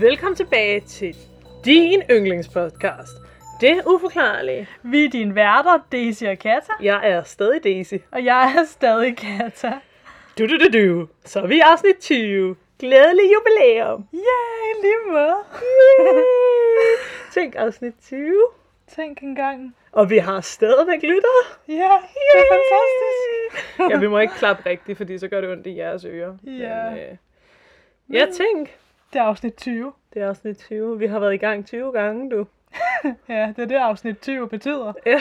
Velkommen tilbage til din yndlingspodcast. Det uforklarlige. Vi er dine værter, Daisy og Kata, Jeg er stadig Daisy. og jeg er stadig Kata. Du, du, du, du. Så er vi i afsnit 20. Glædelig jubilæum. Yay, lige måde. Tænk afsnit 20. Tænk engang. Og vi har stadigvæk lyttere. Ja, det er fantastisk. ja, vi må ikke klappe rigtigt, fordi så gør det ondt i jeres ører. Ja. Men, øh, ja, tænk. Det er afsnit 20. Det er afsnit 20. Vi har været i gang 20 gange, du. Ja, det er det, afsnit 20 betyder. Ja.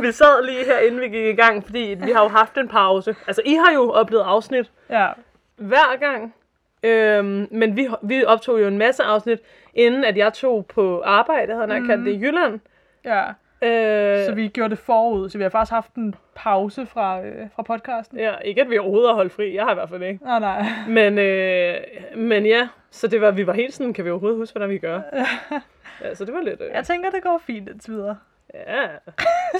vi sad lige her, inden vi gik i gang, fordi vi har jo haft en pause. Altså, I har jo oplevet afsnit Ja, hver gang. Øhm, men vi, vi optog jo en masse afsnit, inden at jeg tog på arbejde, havde jeg kaldt det i Jylland. ja. Øh, Så vi gjorde det forud, så vi har faktisk haft en pause fra, øh, fra podcasten. Ja, ikke at vi overhovedet har holdt fri. Jeg har i hvert fald ikke. Nej, nej. Men, øh, men ja, så det var, vi var helt sådan, kan vi overhovedet huske, hvordan vi gør? Ja, så det var lidt... Øh, Jeg tænker, det går fint indtil videre. ja.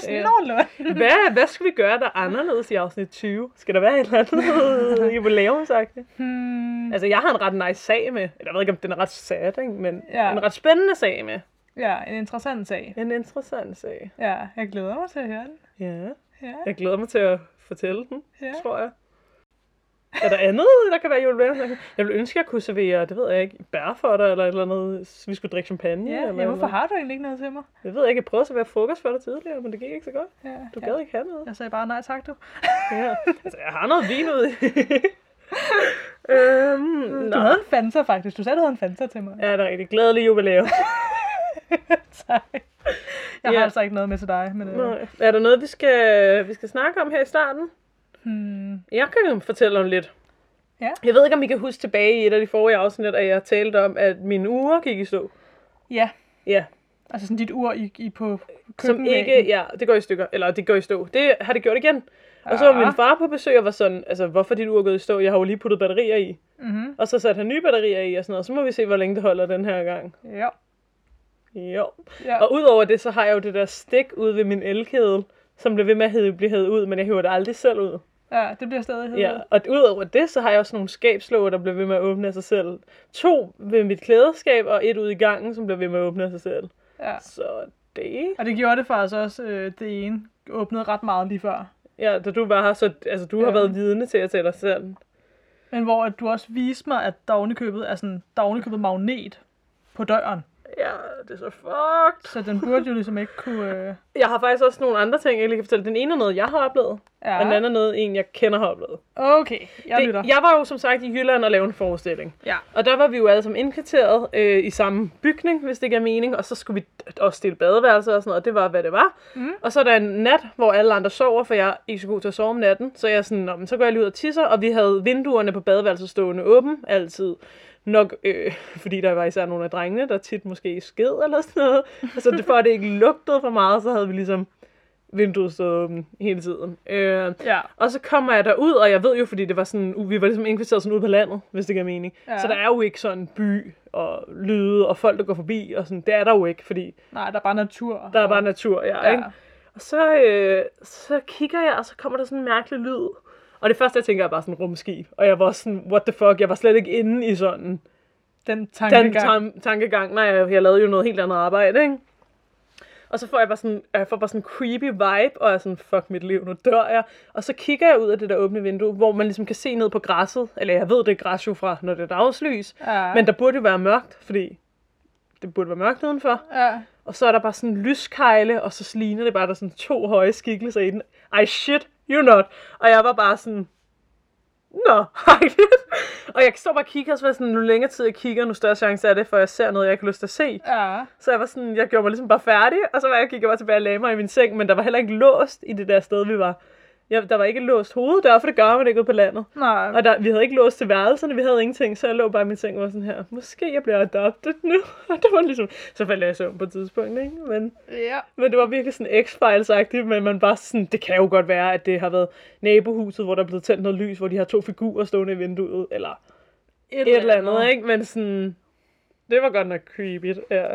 Nogenlunde. Hvad, hvad skal vi gøre, der er anderledes i afsnit 20? Skal der være et eller andet jubilæumsagtigt? Hmm, Altså, jeg har en ret nice sag med. Eller jeg ved ikke, om den er ret sad, ikke? men Ja. en ret spændende sag med. Ja, en interessant sag. En interessant sag. Ja, jeg glæder mig til at høre den. Ja. Ja, Jeg glæder mig til at fortælle den, ja. tror jeg. Er der andet, der kan være jubilæumsagtigt? Jeg ville ønske, at jeg kunne servere, det ved jeg ikke, bær for dig, eller et eller andet, vi skulle drikke champagne. Ja, eller ja, hvorfor har du egentlig ikke noget til mig? Jeg ved ikke, jeg prøvede at servere frokost for dig tidligere, men det gik ikke så godt. Ja, Du ja. gad ikke have noget. Jeg sagde bare nej tak, du. Ja. Altså, jeg har noget vin ude i. øhm, Du nå. havde en Fanta faktisk. Du sagde, du havde en Fanta til mig. Ja, det er rigtig glædelig jubilæum. Tak. Jeg har Ja. altså ikke noget med til dig. Men, øh, er der noget, vi skal, vi skal snakke om her i starten? hmm, Jeg kan fortælle om lidt. Ja. Jeg ved ikke, om I kan huske tilbage i et af de forrige afsnit, at jeg talte om, at mine uger gik i stå. ja, Ja, altså sådan dit ur i, i på som ikke, ja, det går i stykker, eller det går i stå. Det har det gjort igen. Og så var min far på besøg og var sådan, altså, hvorfor er dit ur gået i stå? Jeg har jo lige puttet batterier i. Mm-hmm. Og så satte han nye batterier i og sådan noget. Så må vi se, hvor længe det holder den her gang. Ja. Jo. ja. Og udover det, så har jeg jo det der stik ude ved min elkedel, som bliver ved med at hede- blive hævet ud, men jeg hiver det aldrig selv ud. ja, det bliver stadig hedder. Ja, og udover det, så har jeg også nogle skabslåger, der bliver ved med at åbne af sig selv. To ved mit klædeskab, og et ude i gangen, som bliver ved med at åbne af sig selv. ja. Så det... Og det gjorde det faktisk også, øh, det ene åbnede ret meget lige før. Ja, da du var her, så altså, du har Ja. været vidne til at tage dig selv. Men hvor at du også viste mig, at der ovenikøbet er sådan, der er ovenikøbet magnet på døren. Ja, det er så fucked. Så den burde jo ligesom ikke kunne... Øh, Jeg har faktisk også nogle andre ting, jeg lige kan fortælle. Den ene er noget, jeg har oplevet, ja. og den anden er noget, en jeg kender har oplevet. Okay, jeg lytter. Det, jeg var jo som sagt i Jylland og lavede en forestilling. Ja. Og der var vi jo alle sammen indkvarteret øh, i samme bygning, hvis det giver mening. Og så skulle vi også stille badeværelser og sådan noget, og det var, hvad det var. Mm. Og så er der en nat, hvor alle andre sover, for jeg er ikke så god til at sove om natten. Så jeg er sådan, "Nå, men så går jeg lige ud og tisser, og vi havde vinduerne på badeværelset stående åben altid. Nok, øh, fordi der var især nogle af drengene, der tit måske sked eller sådan noget. Altså det, for at det ikke lugtede for meget, så havde vi ligesom vinduet stået åben hele tiden. Øh, Ja. og så kommer jeg derud, og jeg ved jo, fordi det var sådan, vi var ligesom indkvarteret sådan ude på landet, hvis det giver mening. Ja. Ja. Så der er jo ikke sådan by og lyde og folk, der går forbi, og sådan, det er der jo ikke, fordi Nej, der er bare natur. der er bare natur, ja, Ja. ikke? Og så, øh, så kigger jeg, og så kommer der sådan en mærkelig lyd. Og det første, jeg tænker, er bare sådan rumskib. Og jeg var sådan, what the fuck, jeg var slet ikke inde i sådan Den den tankegang. tam- tankegang. Nej, jeg, jeg lavede jo noget helt andet arbejde, ikke? Og så får jeg bare sådan, jeg får bare sådan en creepy vibe, og jeg er sådan, fuck mit liv, nu dør jeg. Og så kigger jeg ud af det der åbne vindue, hvor man ligesom kan se ned på græsset. Eller jeg ved, det er græs jo fra, når det er dagslys. Ja. Men der burde jo være mørkt, fordi det burde være mørkt udenfor. Ja. Og så er der bare sådan en lyskejle, og så ligner det bare, der er sådan to høje skikkelser i den. I shit, you not. Og jeg var bare sådan, Nå, Og jeg står bare og kigger, og så var jeg sådan, nu længere tid jeg kigger, nu større chance er det, for jeg ser noget, jeg ikke har lyst til at se. Ja. Så jeg var sådan, jeg gjorde mig ligesom bare færdig, og så var jeg, gik jeg bare tilbage og lagde mig i min seng, men der var heller ikke låst i det der sted, vi var. Ja, der var ikke låst hoveddør, for det gør man ikke ude på landet. Nej. Og der, vi havde ikke låst til værelserne, vi havde ingenting, så jeg lå bare i min seng og var sådan her, måske jeg bliver adopted nu. Og det var ligesom, så faldt jeg i søvn på et tidspunkt, ikke? Men, Ja. men det var virkelig sådan X-Files-agtigt, men man bare sådan, det kan jo godt være, at det har været nabohuset, hvor der er blevet tændt noget lys, hvor de har to figurer stående i vinduet, eller Et, et eller andet, ikke? Men sådan, det var godt nok creepy, ja.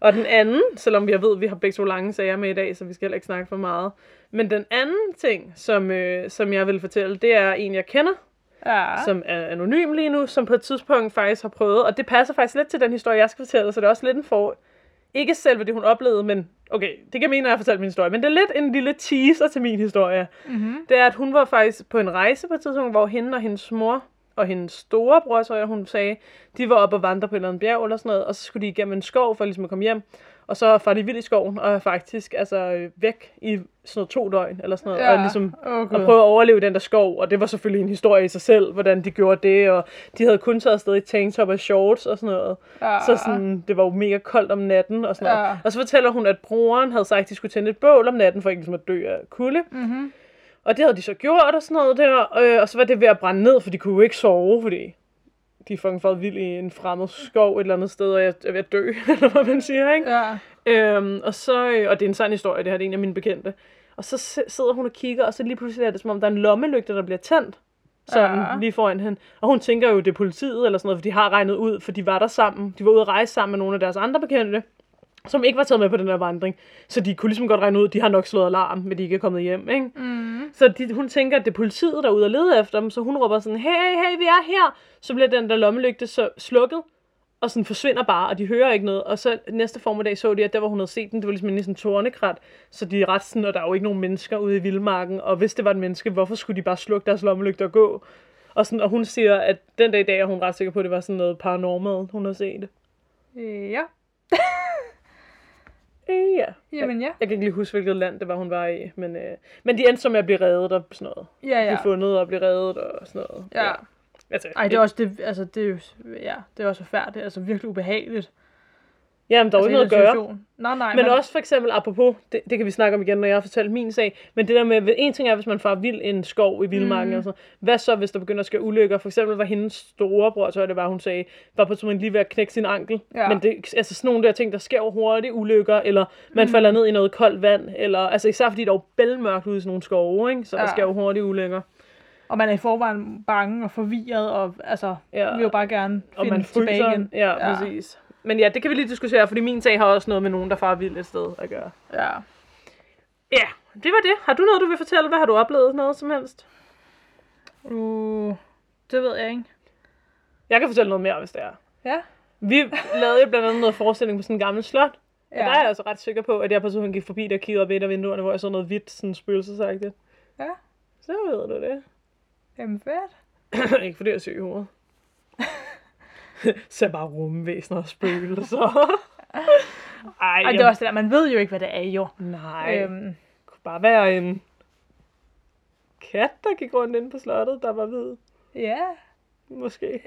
Og den anden, selvom jeg ved, at vi har begge to lange sager med i dag, så vi skal heller ikke snakke for meget. Men den anden ting, som, øh, som jeg vil fortælle, det er en, jeg kender. Ja. som er anonym lige nu, som på et tidspunkt faktisk har prøvet, og det passer faktisk lidt til den historie, jeg skal fortælle, så det er også lidt en for... Ikke selve det, hun oplevede, men okay, det kan mene, når jeg har fortalt min historie, men det er lidt en lille teaser til min historie. Mm-hmm. Det er, at hun var faktisk på en rejse på et tidspunkt, hvor hende og hendes mor og hendes storebror, tror jeg, hun sagde, de var oppe og vandre på et eller andet bjerg eller sådan noget, og så skulle de igennem en skov for ligesom at komme hjem. Og så var de vildt i skoven, og er faktisk altså, væk i sådan noget to døgn, eller sådan noget, Ja. og ligesom og Gud. prøve at overleve den der skov, og det var selvfølgelig en historie i sig selv, hvordan de gjorde det, og de havde kun taget afsted i tanktop og shorts og sådan noget. Ja. Så sådan, det var jo mega koldt om natten og sådan noget. Ja. Og så fortæller hun, at broren havde sagt, at de skulle tænde et bål om natten, for ikke ligesom at dø af kulde. Mm-hmm. Og det havde de så gjort og sådan noget der, øh, og så var det ved at brænde ned, for de kunne jo ikke sove, fordi de er fucking faret vild i en fremmed skov et eller andet sted, og jeg er ved at dø, eller hvad man siger, ikke? Ja. Øhm, og så, øh, og det er en sand historie, det her det er en af mine bekendte. Og så sidder hun og kigger, og så lige pludselig er det som om, der er en lommelygte, der bliver tændt. Sådan Ja. lige foran hende. Og hun tænker jo, det er politiet eller sådan noget, for de har regnet ud, for de var der sammen. De var ude at rejse sammen med nogle af deres andre bekendte, som ikke var taget med på den her vandring. Så de kunne ligesom godt regne ud, de har nok slået alarm, men de ikke er kommet hjem, ikke? Mm. Så de, hun tænker, at det er politiet, der er ude og lede efter dem, så hun råber sådan, hey, hey, vi er her. Så bliver den der lommelygte så slukket, og sådan forsvinder bare, og de hører ikke noget. Og så næste formiddag så de, at der hvor hun havde set den, det var ligesom en sådan tornekrat. Så de er ret sådan, og der er jo ikke nogen mennesker ude i vildmarken. Og hvis det var et menneske, hvorfor skulle de bare slukke deres lommelygte og gå? Og, sådan, og hun siger, at den dag i dag er hun ret sikker på, at det var sådan noget paranormal, hun har set. Ja. Øh, ja. Jamen ja. Jeg kan ikke lige huske, hvilket land det var, hun var i. Men, øh, men de endte med at blive reddet og sådan noget. Ja, ja. Blive fundet og blive reddet og sådan noget. Ja. Altså, Ej, det er også det, altså det er jo, ja, det er også forfærdeligt, altså virkelig ubehageligt. Jamen, der er jo altså, ikke noget at gøre. Nej, nej, Men også for eksempel, apropos, det, det kan vi snakke om igen, når jeg har fortalt min sag, men det der med, en ting er, hvis man får vild en skov i vildmarken, Mm. og sådan, hvad så, hvis der begynder at ske ulykker? For eksempel var hendes storebror, jeg det var, hun sagde, var på sådan lige ved at knække sin ankel. Ja. Men det, altså sådan nogle der ting, der sker jo hurtigt, ulykker, eller man Mm. falder ned i noget koldt vand, eller altså især fordi der er jo bælmørkt ude i sådan nogle skove, ikke? så der Ja. sker jo hurtigt ulykker. Og man er i forvejen bange og forvirret, og altså, Ja. vil jo bare gerne Og finde man tilbage igen. Ja, ja, præcis. Men ja, det kan vi lige diskutere, fordi min sag har også noget med nogen, der farer vildt et sted at gøre. Ja. Ja, det var det. Har du noget, du vil fortælle? Hvad har du oplevet? Noget som helst? Uh, det ved jeg ikke. Jeg kan fortælle noget mere, hvis det er. Ja. Vi lavede jo blandt andet noget forestilling på sådan en gammel slot. Ja. Og der er jeg altså ret sikker på, at jeg på tidspunkt gik forbi der kiggede op i et af vinduerne, hvor jeg så noget hvidt, sådan spøgelsesagtigt. Ja. Så ved du det. Jamen fedt. ikke fordi jeg er syg i hovedet. Ser bare rumvæsener og spøgelser. Ej, Ej, det er også det der, man ved jo ikke, hvad det er jo. Nej, øhm. Det kunne bare være en kat, der gik rundt inde på slottet, der var hvid. ja. Måske.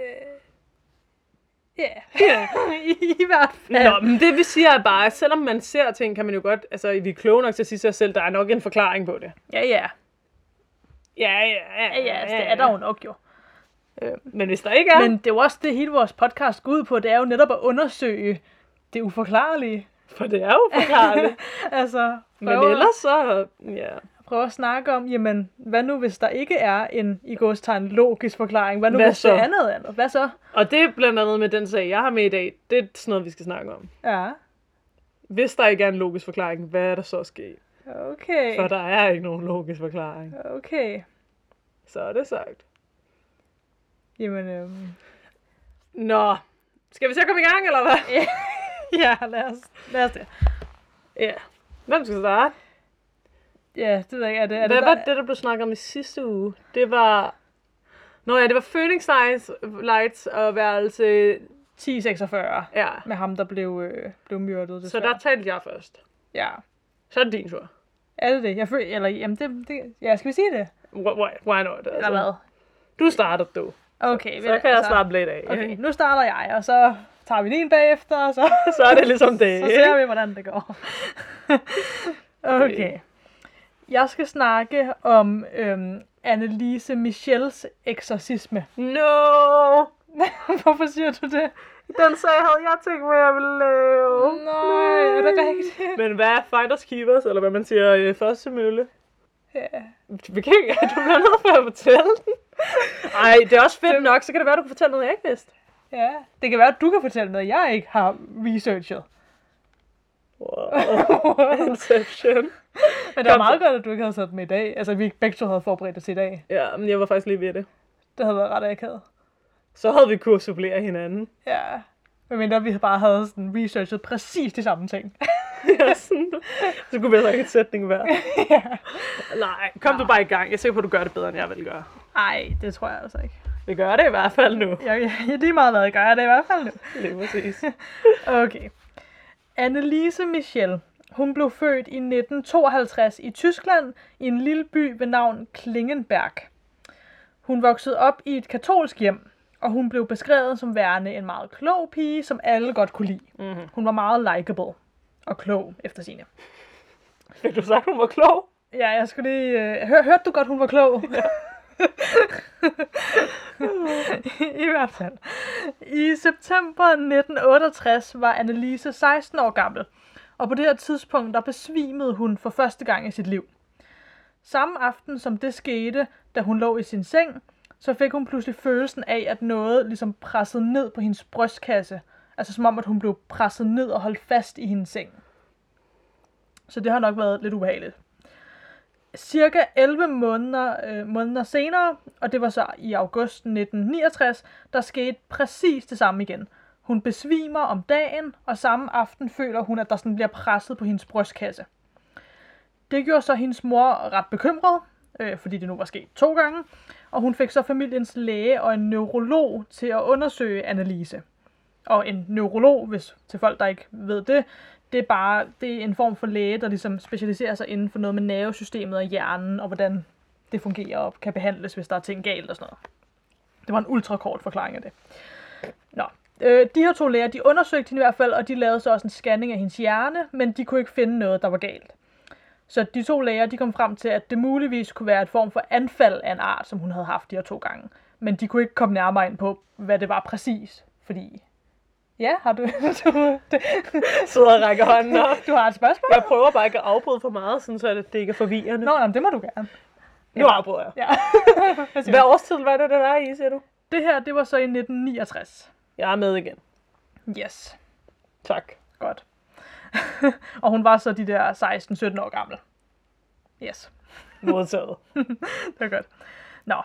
Ja. Ja. I, I hvert fald. Nå, men det vi siger er bare, at selvom man ser ting, kan man jo godt, altså vi er kloge nok til at sige sig selv, der er nok en forklaring på det. Ja, ja. Ja, ja, Ja, ja, altså, det er der jo nok jo. Øh, men hvis der ikke er, Men det er jo også det, hele vores podcast går ud på, det er jo netop at undersøge det uforklarlige. for det er jo forklarligt. altså, men ellers så, ja. prøve at snakke om, jamen, hvad nu hvis der ikke er en, i godstegn, logisk forklaring? Hvad nu Hvad hvis så? det er noget andet? Hvad så? Og det er blandt andet med den sag, jeg har med i dag, det er sådan noget, vi skal snakke om. Ja, Hvis der ikke er en logisk forklaring, hvad er der så sket? okay. For der er ikke nogen logisk forklaring. Okay. Så er det sagt. Jamen, øhm, Nå, skal vi så komme i gang, eller hvad? ja, lad os, lad os det. Ja. Hvem skal starte? Ja, det ved jeg ikke. Er det, er Hvad det, var der, det, der blev snakket om i sidste uge? Det var... Nå ja, det var Phoenix Lights, Lights og værelse... 1046 Ja. med ham, der blev, øh, blev myrdet. Så desværre. der talte jeg først. Ja. Så er det din tur. Er det det? Jeg føler, eller, jamen det, det, ja, skal vi sige det? Why, why, why not? Altså, Eller hvad? Du starter, du. Okay, Så kan jeg slappe lidt af. Okay, nu starter jeg, og så tager vi din bagefter, og så, Så er det ligesom det. så ser vi, hvordan det går. okay. Jeg skal snakke om øhm, Annelise Michels eksorcisme. No! Hvorfor siger du det? Den sag havde jeg tænkt mig, jeg ville lave. Nej, er det rigtigt? Men hvad er fighters keepers, eller hvad man siger, øh, første mølle? Ja. Du bliver nødt for at fortælle den. Ej, det er også fedt nok, så kan det være, du kan fortælle noget, jeg ikke vidste. ja, det kan være, at du kan fortælle noget, jeg ikke har researchet. Wow. Inception. Men det var meget godt, at du ikke havde sat med i dag. Altså, vi begge to havde forberedt os i dag. Ja, men jeg var faktisk lige ved det. Det havde været ret akavet. Så havde vi kunne supplere hinanden. Ja. Medmindre vi bare havde sådan researchet præcis de samme ting. ja, sådan. Så kunne vi have sagt et sætning hver. ja. Nej, kom du bare i gang. Jeg er sikker på, at du gør det bedre, end jeg vil gøre. Ej, det tror jeg altså ikke. Vi gør det i hvert fald nu. Jeg, jeg, jeg lige meget hvad, gør jeg det i hvert fald nu. Lige præcis. Okay. Annelise Michel, hun blev født i 1952 i Tyskland i en lille by ved navn Klingenberg. Hun voksede op i et katolsk hjem, og hun blev beskrevet som værende en meget klog pige, som alle godt kunne lide. Mm-hmm. Hun var meget likable og klog efter sine. Fik du sagt, hun var klog? Ja, jeg skulle lige... Øh, hør, hørte du godt, hun var klog? I hvert fald. I september 1968 var Annelise 16 år gammel, og på det her tidspunkt der besvimede hun for første gang i sit liv. Samme aften som det skete, da hun lå i sin seng, så fik hun pludselig følelsen af, at noget ligesom pressede ned på hendes brystkasse. Altså som om, at hun blev presset ned og holdt fast i hendes seng. Så det har nok været lidt ubehageligt. Cirka 11 måneder, øh, måneder senere, og det var så i august 1969, der skete præcis det samme igen. Hun besvimer om dagen, og samme aften føler hun, at der sådan bliver presset på hendes brystkasse. Det gjorde så hendes mor ret bekymret, øh, fordi det nu var sket to gange, og hun fik så familiens læge og en neurolog til at undersøge Annelise. Og en neurolog, hvis til folk, der ikke ved det, det er bare det er en form for læge, der ligesom specialiserer sig inden for noget med nervesystemet og hjernen, og hvordan det fungerer og kan behandles, hvis der er ting galt og sådan noget. Det var en ultrakort forklaring af det. Nå, øh, de her to læger, de undersøgte hende i hvert fald, og de lavede så også en scanning af hendes hjerne, men de kunne ikke finde noget, der var galt. Så de to læger, de kom frem til, at det muligvis kunne være et form for anfald af en art, som hun havde haft de her to gange. Men de kunne ikke komme nærmere ind på, hvad det var præcis, fordi... Ja, har du... du det, Sidder og rækker hånden op. du har et spørgsmål? Jeg prøver bare ikke at afbryde for meget, sådan så det ikke er forvirrende. Nå, nå, det må du gerne. nu afbryder jeg. Ja. Hvad årstid var det, det var i, siger du? det her, det var så i 1969. Jeg er med igen. Yes, Tak. godt. og hun var så de der 16-17 år gammel. Yes. Modtaget. det er godt. Nå.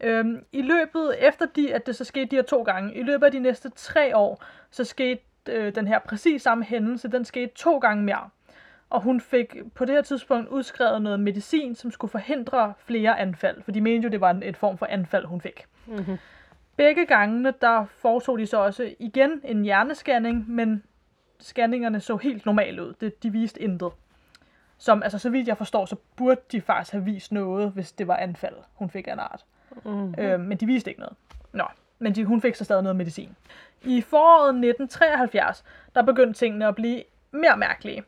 Øhm, I løbet, efter de, at det så skete de her to gange, i løbet af de næste tre år, så skete øh, den her præcis samme hændelse, den skete to gange mere. Og hun fik på det her tidspunkt udskrevet noget medicin, som skulle forhindre flere anfald, for de mente jo, det var en, et form for anfald, hun fik. Mm-hmm. Begge gangene, der foretog de så også igen en hjernescanning, men scanningerne så helt normalt ud. Det, de viste intet. Som, altså så vidt jeg forstår, så burde de faktisk have vist noget, hvis det var anfald, hun fik af en art. Mm. Øh, men de viste ikke noget. Nå, men de, hun fik så stadig noget medicin. I foråret 1973, der begyndte tingene at blive mere mærkelige.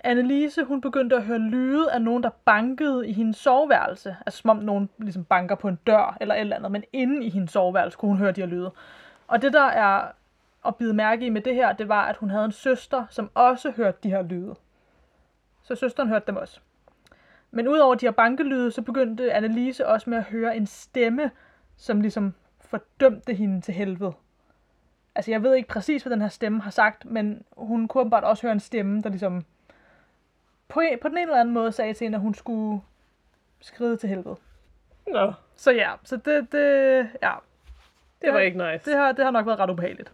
Annelise, hun begyndte at høre lyde af nogen, der bankede i hendes soveværelse. Altså som om nogen ligesom banker på en dør eller et eller andet, men inde i hendes soveværelse kunne hun høre de her lyde. Og det, der er at bide mærke i med det her, det var, at hun havde en søster, som også hørte de her lyde. Så søsteren hørte dem også. Men udover de her bankelyde, så begyndte Annelise også med at høre en stemme, som ligesom fordømte hende til helvede. Altså, jeg ved ikke præcis, hvad den her stemme har sagt, men hun kunne bare også høre en stemme, der ligesom på, på den ene eller anden måde sagde til hende, at hun skulle skride til helvede. Nå, Så ja, så det, det, ja, det var ikke nice. det har, det har nok været ret ubehageligt.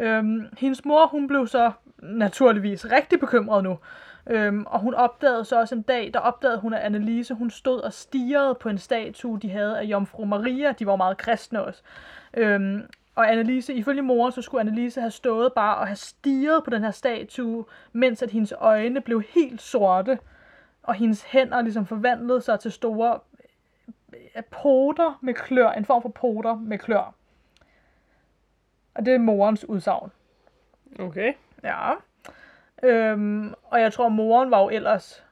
Øhm, hendes mor, hun blev så naturligvis rigtig bekymret nu. Øhm, og hun opdagede så også en dag, der opdagede hun, at Annelise, hun stod og stirrede på en statue, de havde af Jomfru Maria. De var meget kristne også. Øhm, og Annelise, ifølge mor, så skulle Annelise have stået bare og have stirret på den her statue, mens at hendes øjne blev helt sorte, og hendes hænder ligesom forvandlede sig til store øh, poter med klør, en form for poter med klør. Og det er morens udsagn. Okay. Ja. Øhm, og jeg tror, moren var jo ellers...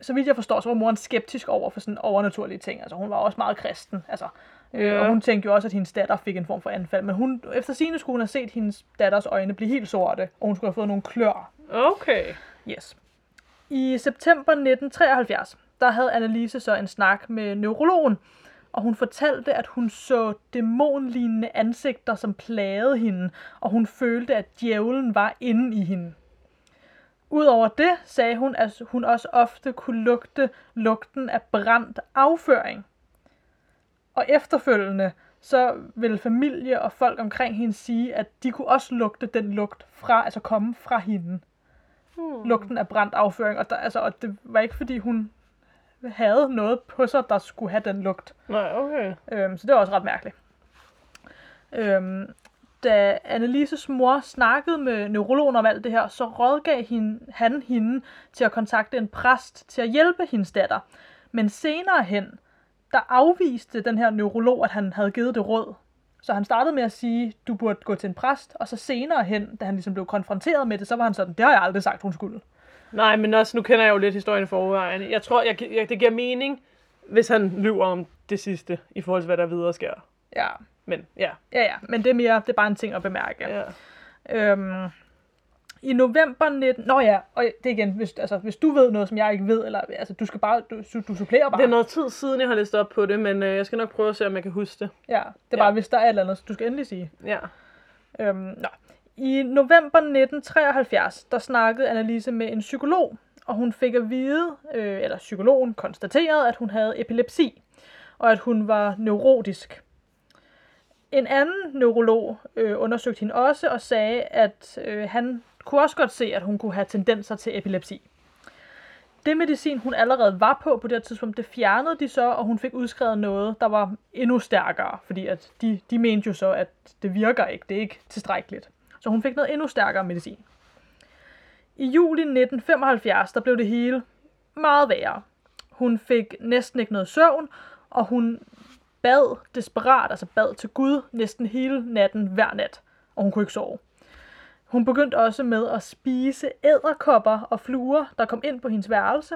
Så vidt jeg forstår, så var moren skeptisk over for sådan overnaturlige ting. Altså, hun var også meget kristen. Altså, øh. Og hun tænkte jo også, at hendes datter fik en form for anfald. Men hun, efter sine skulle hun have set hendes datters øjne blive helt sorte, og hun skulle have fået nogle klør. Okay. Yes. I september 1973, der havde Annelise så en snak med neurologen, og hun fortalte, at hun så dæmonlignende ansigter, som plagede hende, og hun følte, at djævlen var inde i hende. Udover det sagde hun, at hun også ofte kunne lugte lugten af brændt afføring. Og efterfølgende, så vil familie og folk omkring hende sige, at de kunne også lugte den lugt fra, altså komme fra hende. Hmm. Lugten af brændt afføring. Og, der, altså, og det var ikke, fordi hun havde noget på sig, der skulle have den lugt. Nej, okay. Øhm, så det var også ret mærkeligt. Øhm, da Annelises mor snakkede med neurologen om alt det her, så rådgav hende, han hende til at kontakte en præst til at hjælpe hendes datter. Men senere hen, der afviste den her neurolog, at han havde givet det råd. Så han startede med at sige, du burde gå til en præst, og så senere hen, da han ligesom blev konfronteret med det, så var han sådan, det har jeg aldrig sagt, hun skulle. Nej, men også, nu kender jeg jo lidt historien forvejen. Jeg tror, jeg, jeg, det giver mening, hvis han lyver om det sidste, i forhold til, hvad der videre sker. Ja, Men ja, ja, ja, men det er mere, det er bare en ting at bemærke. ja. Øhm, I november 19... Nå ja, og det er igen, hvis, altså, hvis du ved noget, som jeg ikke ved, eller altså, du skal bare, du, du supplerer bare. Det er noget tid siden, jeg har læst op på det, men øh, jeg skal nok prøve at se, om jeg kan huske det. Ja, det er Ja. bare, hvis der er et eller andet, du skal endelig sige. Ja. Øhm, nå. I november 1973, der snakkede Annelise med en psykolog, og hun fik at vide, øh, eller psykologen konstaterede, at hun havde epilepsi, og at hun var neurotisk. En anden neurolog øh, undersøgte hende også og sagde, at øh, han kunne også godt se, at hun kunne have tendenser til epilepsi. Det medicin, hun allerede var på på det her tidspunkt, det fjernede de så, og hun fik udskrevet noget, der var endnu stærkere, fordi at de, de mente jo så, at det virker ikke, det er ikke tilstrækkeligt. Så hun fik noget endnu stærkere medicin. I juli 1975, der blev det hele meget værre. Hun fik næsten ikke noget søvn, og hun bad desperat, altså bad til Gud næsten hele natten hver nat, og hun kunne ikke sove. Hun begyndte også med at spise æderkopper og fluer, der kom ind på hendes værelse,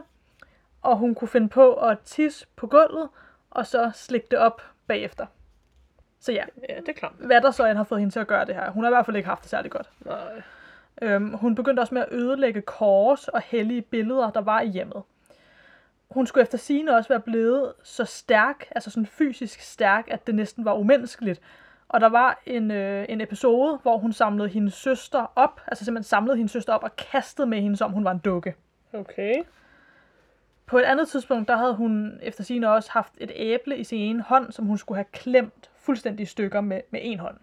og hun kunne finde på at tisse på gulvet, og så slikke det op bagefter. Så ja, Ja, det er klart. hvad der så end har fået hende til at gøre det her. Hun har i hvert fald ikke haft det særlig godt. Nej. Øhm, hun begyndte også med at ødelægge kors og hellige billeder, der var i hjemmet. Hun skulle efter sigende også være blevet så stærk, altså sådan fysisk stærk, at det næsten var umenneskeligt. Og der var en, øh, en episode, hvor hun samlede hendes søster op, altså simpelthen samlede hendes søster op og kastede med hende, som hun var en dukke. Okay. På et andet tidspunkt, der havde hun efter sigende også haft et æble i sin ene hånd, som hun skulle have klemt fuldstændig i stykker med, med en hånd.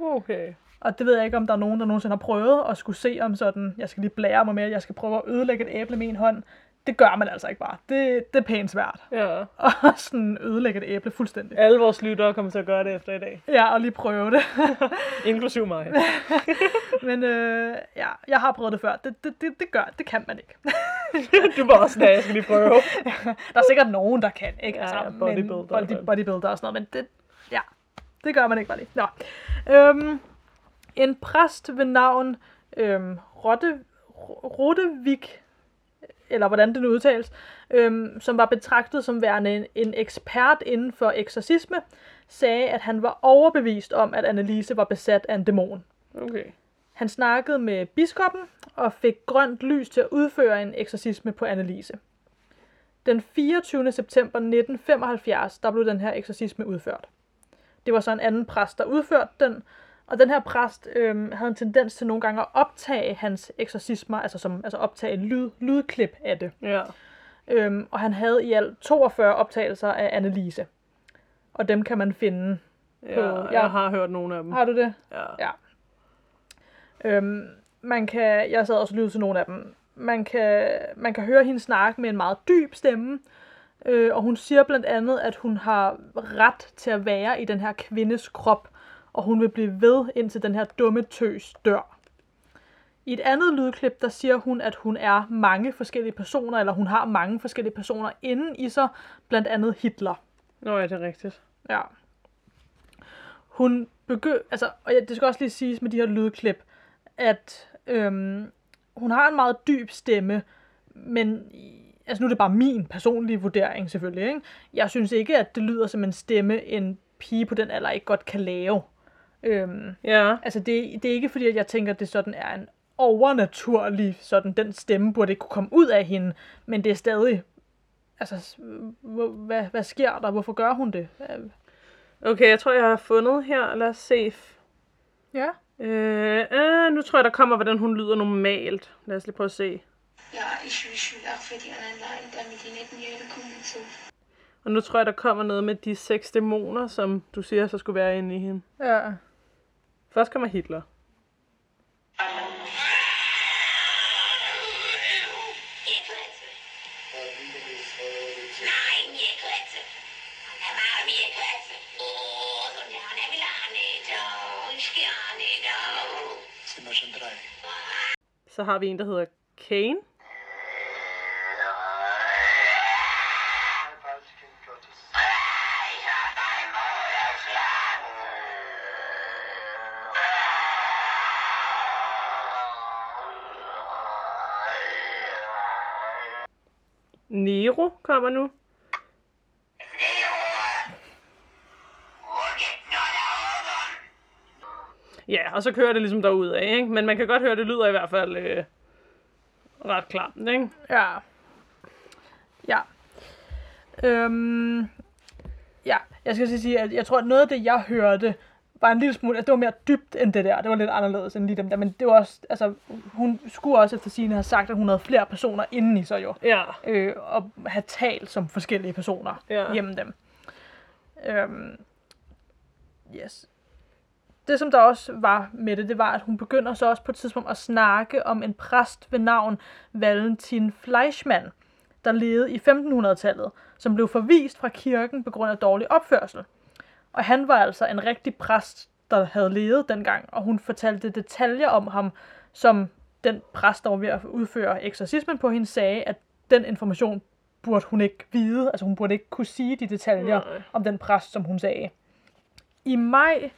Okay. Og det ved jeg ikke, om der er nogen, der nogensinde har prøvet at skulle se om sådan, jeg skal lige blære mig med, at jeg skal prøve at ødelægge et æble med en hånd. Det gør man altså ikke bare. Det, det er pænt svært. Ja. Og sådan ødelægge et æble fuldstændig. Alle vores lyttere kommer til at gøre det efter i dag. Ja, og lige prøve det. Inklusiv mig. Men øh, ja, jeg har prøvet det før. Det, det, det, det gør, det kan man ikke. du var også jeg skal lige prøve. Der er sikkert nogen, der kan, ikke? Altså, Ja, bodybuilder. Body, bodybuilder og sådan noget, men det, ja, det gør man ikke bare lige. Nå. Øhm, en præst ved navn øhm, Rotte, Rottevik, eller hvordan det nu udtales, øhm, som var betragtet som værende en, en ekspert inden for eksorcisme, sagde, at han var overbevist om, at Annelise var besat af en dæmon. Okay. Han snakkede med biskoppen og fik grønt lys til at udføre en eksorcisme på Annelise. Den 24. september 1975, der blev den her eksorcisme udført. Det var så en anden præst, der udførte den, og den her præst øhm, havde en tendens til nogle gange at optage hans eksorcismer, altså, som, altså optage lyd, lydklip af det. Ja. Øhm, og han havde i alt 42 optagelser af Annelise. Og dem kan man finde. ja På- jeg har hørt nogle af dem. Har du det? Ja. Ja. Øhm, man kan, jeg sad også og til nogle af dem. Man kan, man kan høre hende snakke med en meget dyb stemme, øh, og hun siger blandt andet, at hun har ret til at være i den her kvindes krop, og hun vil blive ved, indtil den her dumme tøs dør. I et andet lydklip, der siger hun, at hun er mange forskellige personer, eller hun har mange forskellige personer inden i sig, blandt andet Hitler. Nå, ja, det er rigtigt. Ja. Hun begynd, altså, og ja, det skal også lige siges med de her lydklip, at øhm, hun har en meget dyb stemme, men altså nu er det bare min personlige vurdering selvfølgelig, ikke? Jeg synes ikke, at det lyder som en stemme, en pige på den alder ikke godt kan lave. Øhm, Ja. altså det, det er ikke fordi, at jeg tænker, at det sådan er en overnaturlig, sådan den stemme burde ikke kunne komme ud af hende, men det er stadig, altså, hvad, hvad sker der? Hvorfor gør hun det? Øh, Okay, jeg tror, jeg har fundet her. Lad os se. Ja. Øh, øh, nu tror jeg, der kommer, hvordan hun lyder normalt. Lad os lige prøve at se. Og nu tror jeg, der kommer noget med de seks dæmoner, som du siger, så skulle være inde i hende. Ja. Først kommer Hitler. Er. Åh, vil han ikke. Så har vi en, der hedder Kane. Kommer nu. Ja, og så kører det ligesom derud af, ikke? Men man kan godt høre, det lyder i hvert fald øh, ret klart, ikke? Ja. Ja. Øhm, ja, jeg skal sige, at jeg tror, at noget af det, jeg hørte, var en lille smule, at det var mere dybt end det der. Det var lidt anderledes end lige dem der, men det var også, altså, hun skulle også efter sine have sagt, at hun havde flere personer inden i sig jo. Ja. øh, og have talt som forskellige personer ja. hjemme dem. Øhm, yes. Det, som der også var med det, det var, at hun begynder så også på et tidspunkt at snakke om en præst ved navn Valentin Fleischmann, der levede i 1500-tallet, som blev forvist fra kirken på grund af dårlig opførsel. Og han var altså en rigtig præst, der havde levet dengang, og hun fortalte detaljer om ham, som den præst, der var ved at udføre eksorcismen på hende, sagde, at den information burde hun ikke vide. Altså hun burde ikke kunne sige de detaljer Nej. om den præst, som hun sagde. I maj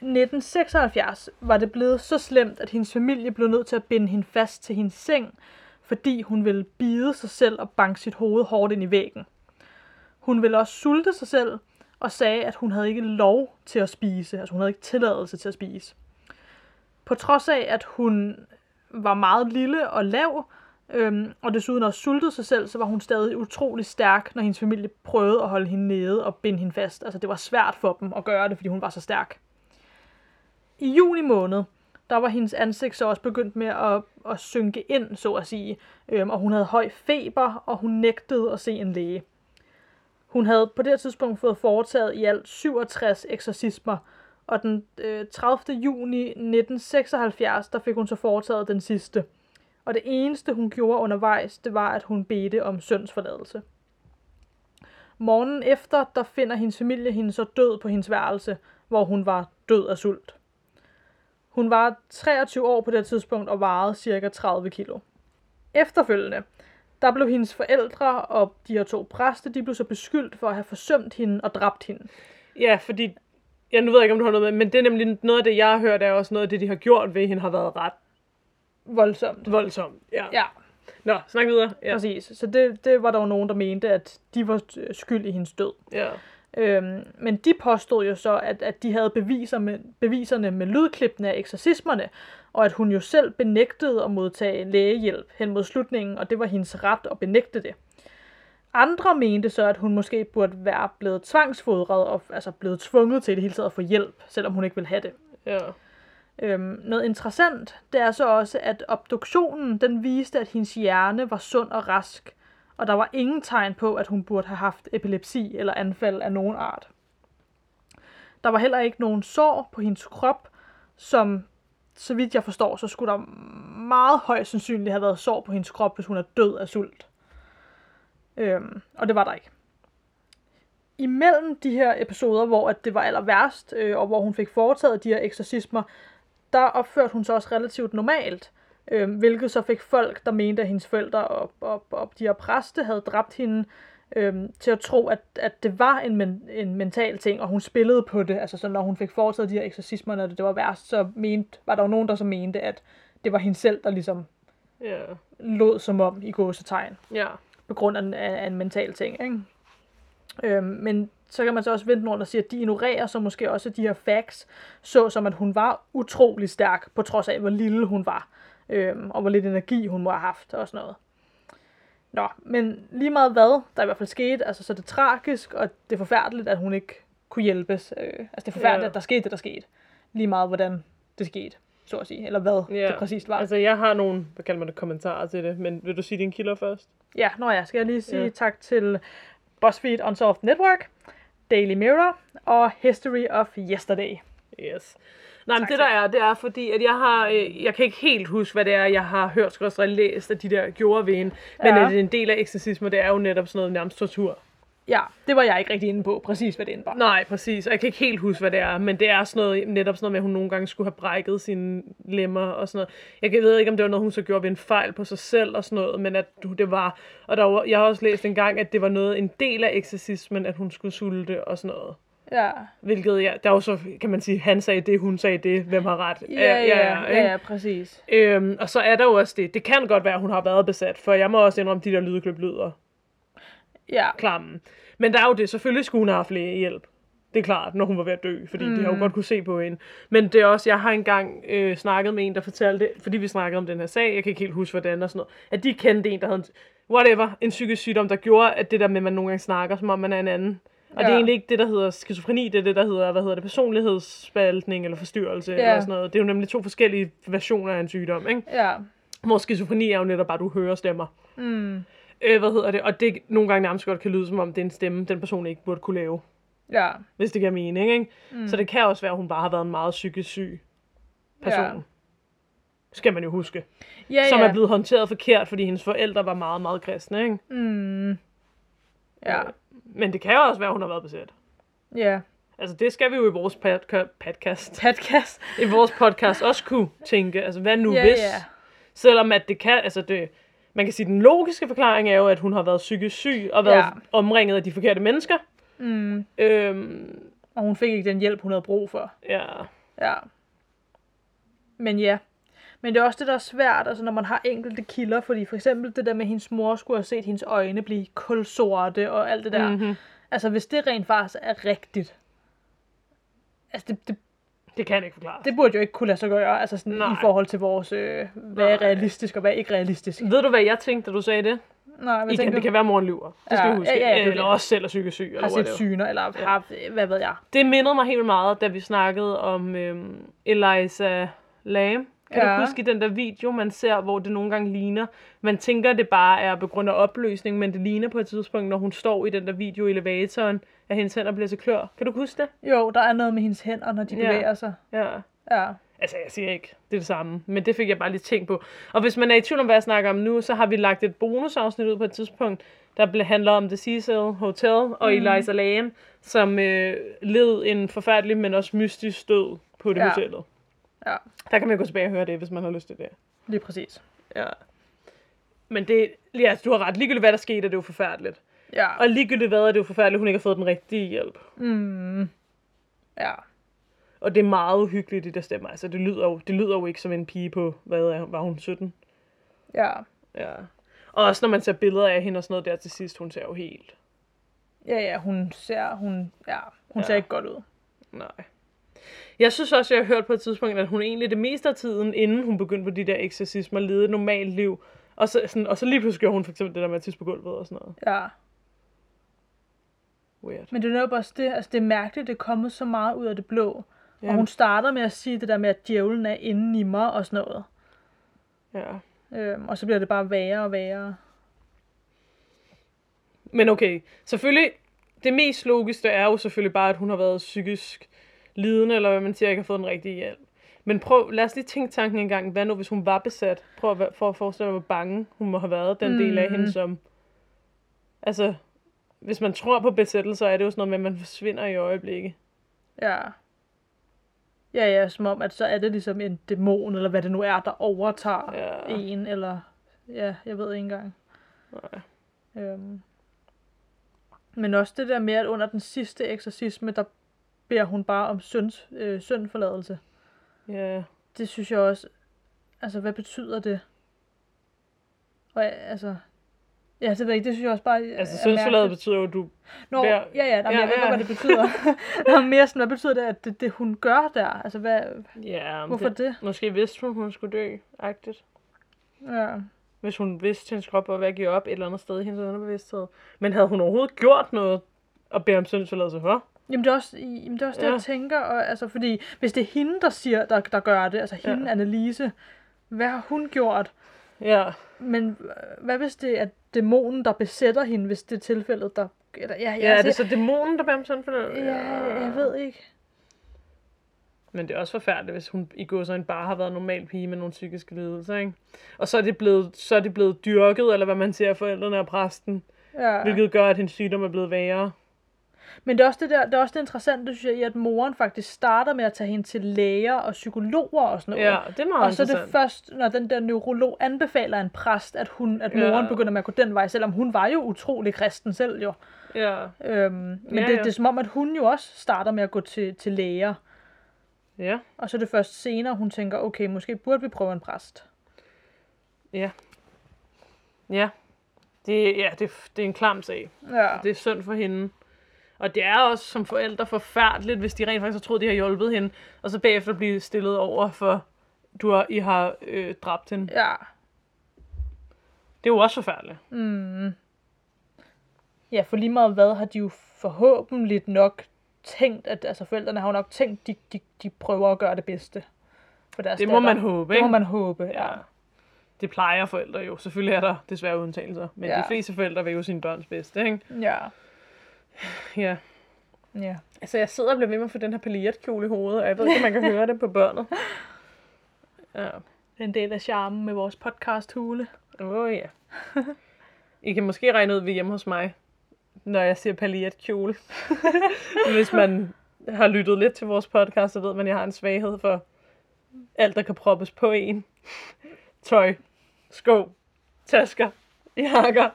1976 var det blevet så slemt, at hendes familie blev nødt til at binde hende fast til hendes seng, fordi hun ville bide sig selv og banke sit hoved hårdt ind i væggen. Hun ville også sulte sig selv og sagde, at hun havde ikke lov til at spise, altså hun havde ikke tilladelse til at spise. På trods af, at hun var meget lille og lav, øhm, og desuden også sultede sig selv, så var hun stadig utrolig stærk, når hendes familie prøvede at holde hende nede og binde hende fast. Altså det var svært for dem at gøre det, fordi hun var så stærk. I juni måned, der var hendes ansigt så også begyndt med at, at synke ind, så at sige. Øhm, og hun havde høj feber, og hun nægtede at se en læge. Hun havde på det her tidspunkt fået foretaget i alt 67 eksorcismer, og den øh, 30. juni 1976, der fik hun så foretaget den sidste. Og det eneste, hun gjorde undervejs, det var, at hun bedte om sønsforladelse. Morgen efter, der finder hendes familie hende så død på hendes værelse, hvor hun var død af sult. Hun var 23 år på det tidspunkt og vejede cirka 30 kilo. Efterfølgende, der blev hendes forældre og de her to præster, de blev så beskyldt for at have forsømt hende og dræbt hende. Ja, fordi... Jeg nu ved jeg ikke, om du har noget med, men det er nemlig noget af det, jeg har hørt, er også noget af det, de har gjort ved hende, har været ret Voldsomt. voldsomt. Ja. Ja, Nå, snak videre. Ja. præcis. Så det, det var der jo nogen, der mente, at de var skyld i hendes død. ja. Øhm, men de påstod jo så, at, at de havde beviser med, beviserne med lydklippene af eksorcismerne, og at hun jo selv benægtede at modtage lægehjælp hen mod slutningen, og det var hendes ret at benægte det. Andre mente så, at hun måske burde være blevet tvangsfodret og altså blevet tvunget til det hele taget at få hjælp, selvom hun ikke ville have det. Ja. Øhm, noget interessant, det er så også, at obduktionen den viste, at hendes hjerne var sund og rask, og der var ingen tegn på, at hun burde have haft epilepsi eller anfald af nogen art. Der var heller ikke nogen sår på hendes krop, som, så vidt jeg forstår, så skulle der meget højst sandsynligt have været sår på hendes krop, hvis hun er død af sult. Øhm, og det var der ikke. Imellem de her episoder, hvor at det var aller værst, øh, og hvor hun fik foretaget de her eksorcismer, der opførte hun sig også relativt normalt. Øh, hvilket så fik folk, der mente, at hendes forældre og, og, og de her præste havde dræbt hende, øh, til at tro, at, at det var en, men, en mental ting, og hun spillede på det. Altså så når hun fik foretaget de her eksorcismer, når det, det var værst, så mente, var der jo nogen, der så mente, at det var hende selv, der ligesom Ja. lod som om i gåsetegn Ja. på grund af, en- af en mental ting. Ikke? Øhm, men så kan man så også vente rundt og sige, at de ignorerer så måske også de her facts, så som at hun var utrolig stærk, på trods af, hvor lille hun var, øhm, og hvor lidt energi hun må have haft og sådan noget. Nå, men lige meget hvad, der i hvert fald skete, altså så er det tragisk, og det er forfærdeligt, at hun ikke kunne hjælpes. Øh, altså det er forfærdeligt, Ja. at der skete det, der skete. Lige meget hvordan det skete, så at sige, eller hvad ja. det præcist var. Altså, jeg har nogle, hvad kalder man det, kommentarer til det, men vil du sige dine kilder først? Ja, nå ja, skal jeg lige sige ja. tak til BuzzFeed Unsolved Network, Daily Mirror og History of Yesterday. Yes. Nej, men Tak det der er, det er fordi, at jeg har, øh, jeg kan ikke helt huske, hvad det er, jeg har hørt, skråstrej læst af de der gjorde ved hende. Men Ja. at en del af eksorcisme, det er jo netop sådan noget nærmest tortur. Ja, det var jeg ikke rigtig inde på, præcis hvad det indebar. Nej, præcis. Og jeg kan ikke helt huske, hvad det er, men det er sådan noget, netop sådan noget med, at hun nogle gange skulle have brækket sine lemmer og sådan noget. Jeg ved ikke, om det var noget, hun så gjorde ved en fejl på sig selv og sådan noget, men at det var... Og der var, jeg har også læst en gang, at det var noget, en del af eksorcismen, at hun skulle sulte og sådan noget. Ja, Hvilket, ja, der er jo så, kan man sige, han sagde det, hun sagde det, hvem har ret? ja, ja, ja, ikke? ja, ja præcis. Øhm, og så er der jo også det. Det kan godt være, at hun har været besat, for jeg må også indrømme, de der lydklip lyder Ja, klamme. Men der er jo det, selvfølgelig skulle hun have haft lægehjælp. Det er klart, når hun var ved at dø, fordi mm. de har jo godt kunne se på hende. Men det er også, jeg har engang øh, snakket med en, der fortalte, fordi vi snakkede om den her sag, jeg kan ikke helt huske, hvordan og sådan noget, at de kendte en, der havde en, whatever, en psykisk sygdom, der gjorde, at det der med, at man nogle gange snakker, som om man er en anden. Og ja. det er egentlig ikke det, der hedder skizofreni, det er det, der hedder, hvad hedder det, personlighedsspaltning eller forstyrrelse Ja. eller sådan noget. Det er jo nemlig to forskellige versioner af en sygdom, ikke? ja. Hvor skizofreni er jo netop bare, du hører stemmer. Mm. Øh, hvad hedder det? Og det nogle gange nærmest godt kan lyde, som om det er en stemme, den person ikke burde kunne lave. Ja, Hvis det giver mening, ikke? Mm. Så det kan også være, at hun bare har været en meget psykisk syg person. Ja. Skal man jo huske. ja, Som ja. er blevet håndteret forkert, fordi hendes forældre var meget, meget kristne, ikke? Mm. Ja, Øh, Men det kan jo også være, at hun har været besat. ja. Altså, det skal vi jo i vores podca- podcast, Podcast. i vores podcast også kunne tænke. Altså, hvad nu Ja, hvis? ja. Selvom at det kan, altså det, man kan sige, den logiske forklaring er jo, at hun har været psykisk syg og været ja. omringet af de forkerte mennesker. Mm. Øhm, Og hun fik ikke den hjælp, hun havde brug for. ja. Ja. Men ja. Men det er også det, der er svært, altså når man har enkelte kilder, fordi for eksempel det der med, at hendes mor skulle have set hendes øjne blive kulsorte og alt det der. Mm-hmm. Altså hvis det rent faktisk er rigtigt, altså det, det, Det kan jeg ikke forklare. det burde jo ikke kunne lade sig gøre, altså sådan Nej. i forhold til vores, øh, hvad er Nej. realistisk og hvad er ikke realistisk. Ved du, hvad jeg tænkte, da du sagde det? Nej, hvad Igen, tænker det du? kan være, at moren lyver. Det skal Ja, vi huske. ja, ja, det er eller det. også selv er psykisk syg. Eller har set syner, eller har, hvad ved jeg. Det mindede mig helt meget, da vi snakkede om øhm, Eliza Lam. Kan Ja. du huske i den der video, man ser, hvor det nogle gange ligner? Man tænker, det bare er på grund af opløsning, men det ligner på et tidspunkt, når hun står i den der video i elevatoren, at hendes hænder bliver til klør. Kan du huske det? Jo, der er noget med hendes hænder, når de Ja. bevæger sig. Ja. Ja. Altså, jeg siger ikke, det er det samme, men det fik jeg bare lige tænkt på. Og hvis man er i tvivl om, hvad jeg snakker om nu, så har vi lagt et bonusafsnit ud på et tidspunkt, der handler om The Cecil Hotel og mm. Eliza Lam, som øh, led en forfærdelig, men også mystisk død på det ja. hotellet. Ja, Der kan man gå tilbage og høre det, hvis man har lyst til det. lige præcis. Ja. Men det, ja, du har ret. Ligegyldigt hvad der skete, er det jo forfærdeligt. Ja. Og ligegyldigt hvad, er det jo forfærdeligt, at hun ikke har fået den rigtige hjælp. Mm. Ja. Og det er meget uhyggeligt, det der stemmer. Altså, det lyder jo, det lyder jo ikke som en pige på, hvad er, var hun 17? Ja. Ja. Og også når man ser billeder af hende og sådan noget der til sidst, hun ser jo helt... Ja, ja, hun ser, hun, ja, hun Ja. ser ikke godt ud. Nej. Jeg synes også, jeg har hørt på et tidspunkt, at hun egentlig det meste af tiden, inden hun begyndte på de der eksorcismer, levede et normalt liv. Og så, sådan, og så lige pludselig gjorde hun for eksempel det der med at tisse på gulvet og sådan noget. Ja. Weird. Men det er netop også det, altså det er mærkeligt, det er kommet så meget ud af det blå. Ja. Og hun starter med at sige det der med, at djævlen er inde i mig og sådan noget. Ja. Øhm, og så bliver det bare værre og værre. Men okay, selvfølgelig, det mest logiske er jo selvfølgelig bare, at hun har været psykisk lidende, eller hvad man siger, ikke har fået den rigtige hjælp. Men prøv, lad os lige tænke tanken en gang. Hvad nu, hvis hun var besat? Prøv at, for at forestille dig, hvor bange hun må have været, den mm. del af hende, som... Altså, hvis man tror på besættelser, er det jo sådan noget med, at man forsvinder i øjeblikket. Ja. Ja, ja, som om, at så er det ligesom en dæmon, eller hvad det nu er, der overtager Ja. en, eller... Ja, jeg ved ikke engang. Nej. Øhm. Men også det der med, at under den sidste eksorcisme, der beder hun bare om synds, øh, syndforladelse. Ja, Det synes jeg også... Altså, hvad betyder det? Og altså... Ja, det ved jeg ikke, det synes jeg også bare altså syndsforladet mærkeligt. betyder jo, at du... Nå, der- ja, ja, jamen, Ja, jeg ved ja. godt, hvad det betyder. Nå, mere sådan, hvad betyder det, at det, det hun gør der? Altså, hvad, Ja, hvorfor det? Måske vidste hun, hun skulle dø, agtigt. Ja. Hvis hun vidste, at hendes krop var ved at give op et eller andet sted i hendes underbevidsthed. Men havde hun overhovedet gjort noget at bede om syndsforladelse for? Jamen det er også, jamen, det, er også det, Ja. jeg tænker. Og, altså, fordi hvis det er hende, der siger, der, der gør det, altså hende, Ja. Annelise, hvad har hun gjort? Ja. Men øh, hvad hvis det er dæmonen, der besætter hende, hvis det er tilfældet, der... Eller, ja, ja, Ja, er det så dæmonen, der bliver sådan for det? Ja, jeg ved ikke. Men det er også forfærdeligt, hvis hun i går så en bare har været en normal pige med nogle psykiske lidelser, ikke? Og så er det blevet, så er det blevet dyrket, eller hvad man siger, af forældrene og præsten. Ja. Hvilket gør, at hendes sygdom er blevet værre. Men det er også det der, det er også det interessante, synes jeg, i at moren faktisk starter med at tage hende til læger og psykologer og sådan noget. Ja, det er meget Og så er det først, når den der neurolog anbefaler en præst, at, hun, at moren Ja. begynder med at gå den vej, selvom hun var jo utrolig kristen selv jo. Ja, Øhm, men Ja, det, ja. det er som om, at hun jo også starter med at gå til, til læger. ja, Og så er det først senere, hun tænker, okay, måske burde vi prøve en præst. ja. Ja, det, ja det, det er en klam sag. Ja. Det er synd for hende. Og det er også som forældre forfærdeligt, hvis de rent faktisk har troet, de har hjulpet hende, og så bagefter blive stillet over for, du har, I har øh, dræbt hende. Ja. Det er jo også forfærdeligt. Mm. Ja, for lige meget hvad har de jo forhåbentlig nok tænkt, at altså forældrene har jo nok tænkt, de, de, de prøver at gøre det bedste for deres Det må datter. man håbe, Det må ikke? man håbe, ja. Ja. Det plejer forældre jo. Selvfølgelig er der desværre undtagelser, men ja. Ja. de fleste forældre vil jo sine børns bedste, ikke? Ja. Ja. ja. Altså, jeg sidder og bliver ved med at få den her paljetkjole i hovedet, og jeg ved ikke, om man kan høre det på børnet. Ja. Det er en del af charmen med vores podcast hule. Åh oh, ja. I kan måske regne ud ved hjemme hos mig, når jeg siger paljetkjole. Hvis man har lyttet lidt til vores podcast, så ved man, at jeg har en svaghed for alt, der kan proppes på en. Tøj, sko, tasker, jakker.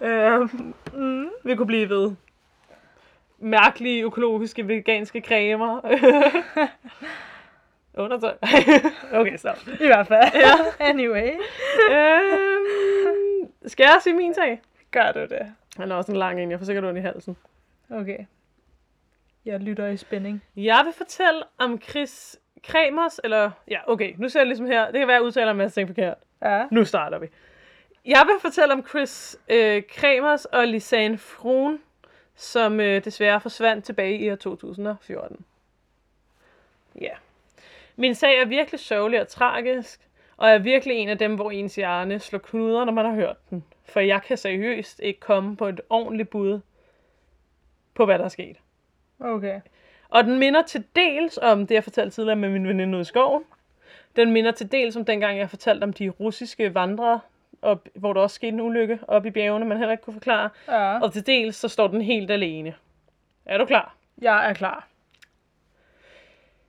Øhm, mm, vi kunne blive ved. Mærkelige, økologiske, veganske cremer. Undertøj. okay, stop. I hvert fald. Ja. Anyway. øhm, skal jeg sige min sag? Gør du det? Han er også en lang en, jeg får sikkert ondt i halsen. Okay. Jeg lytter i spænding. Jeg vil fortælle om Chris Kremers, eller, ja, okay, nu ser jeg ligesom her, det kan være, at jeg udtaler en masse ting forkert. Ja. Nu starter vi. Jeg vil fortælle om Chris øh, Kremers og Lisanne Froen, som øh, desværre forsvandt tilbage i år 2014. Ja. Min sag er virkelig sørgelig og tragisk, og er virkelig en af dem, hvor ens hjerne slår knuder, når man har hørt den. For jeg kan seriøst ikke komme på et ordentligt bud på, hvad der er sket. Okay. Og den minder til dels om det, jeg fortalte tidligere med min veninde ude i skoven. Den minder til dels om dengang, jeg fortalte om de russiske vandrere, op, hvor der også skete en ulykke op i bjergene, man heller ikke kunne forklare. Ja. Og til dels, så står den helt alene. Er du klar? Jeg er klar.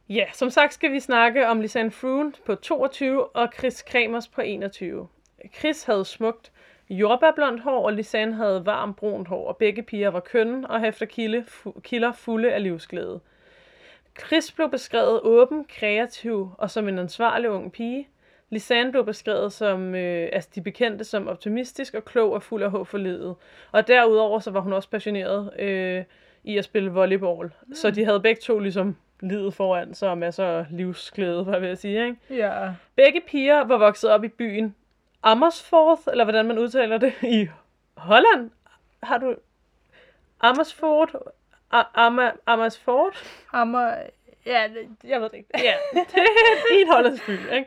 Ja, som sagt skal vi snakke om Lisanne Froon på 22 og Chris Kremers på 21. Chris havde smukt jordbærblondt hår, og Lisanne havde varmt brunt hår, og begge piger var kønne og efter kilde, fu- kilder fulde af livsglæde. Chris blev beskrevet åben, kreativ og som en ansvarlig ung pige. Lisanne blev beskrevet som øh, altså de bekendte som optimistisk og klog og fuld af håb for livet. Og derudover så var hun også passioneret øh, i at spille volleyball. Mm. Så de havde begge to ligesom livet foran sig og masser af livsglæde, hvad jeg vil sige. Ikke? Ja. Begge piger var vokset op i byen Amersfoort, eller hvordan man udtaler det, i Holland. Har du Amersfoort? A- Ama- Amersfoort? Ammer... Ja, jeg ved det ikke. Ja, det er en hollandsk by, ikke?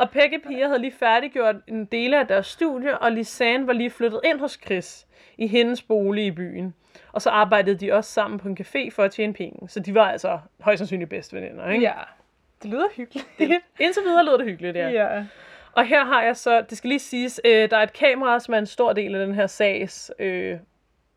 Og begge piger havde lige færdiggjort en del af deres studie, og Lisanne var lige flyttet ind hos Chris i hendes bolig i byen. Og så arbejdede de også sammen på en café for at tjene penge. Så de var altså højst sandsynligt bedste veninder, ikke? Ja. Det lyder hyggeligt. Indtil videre lød det hyggeligt, ja. ja. Og her har jeg så, det skal lige siges, øh, der er et kamera, som er en stor del af den her sags øh,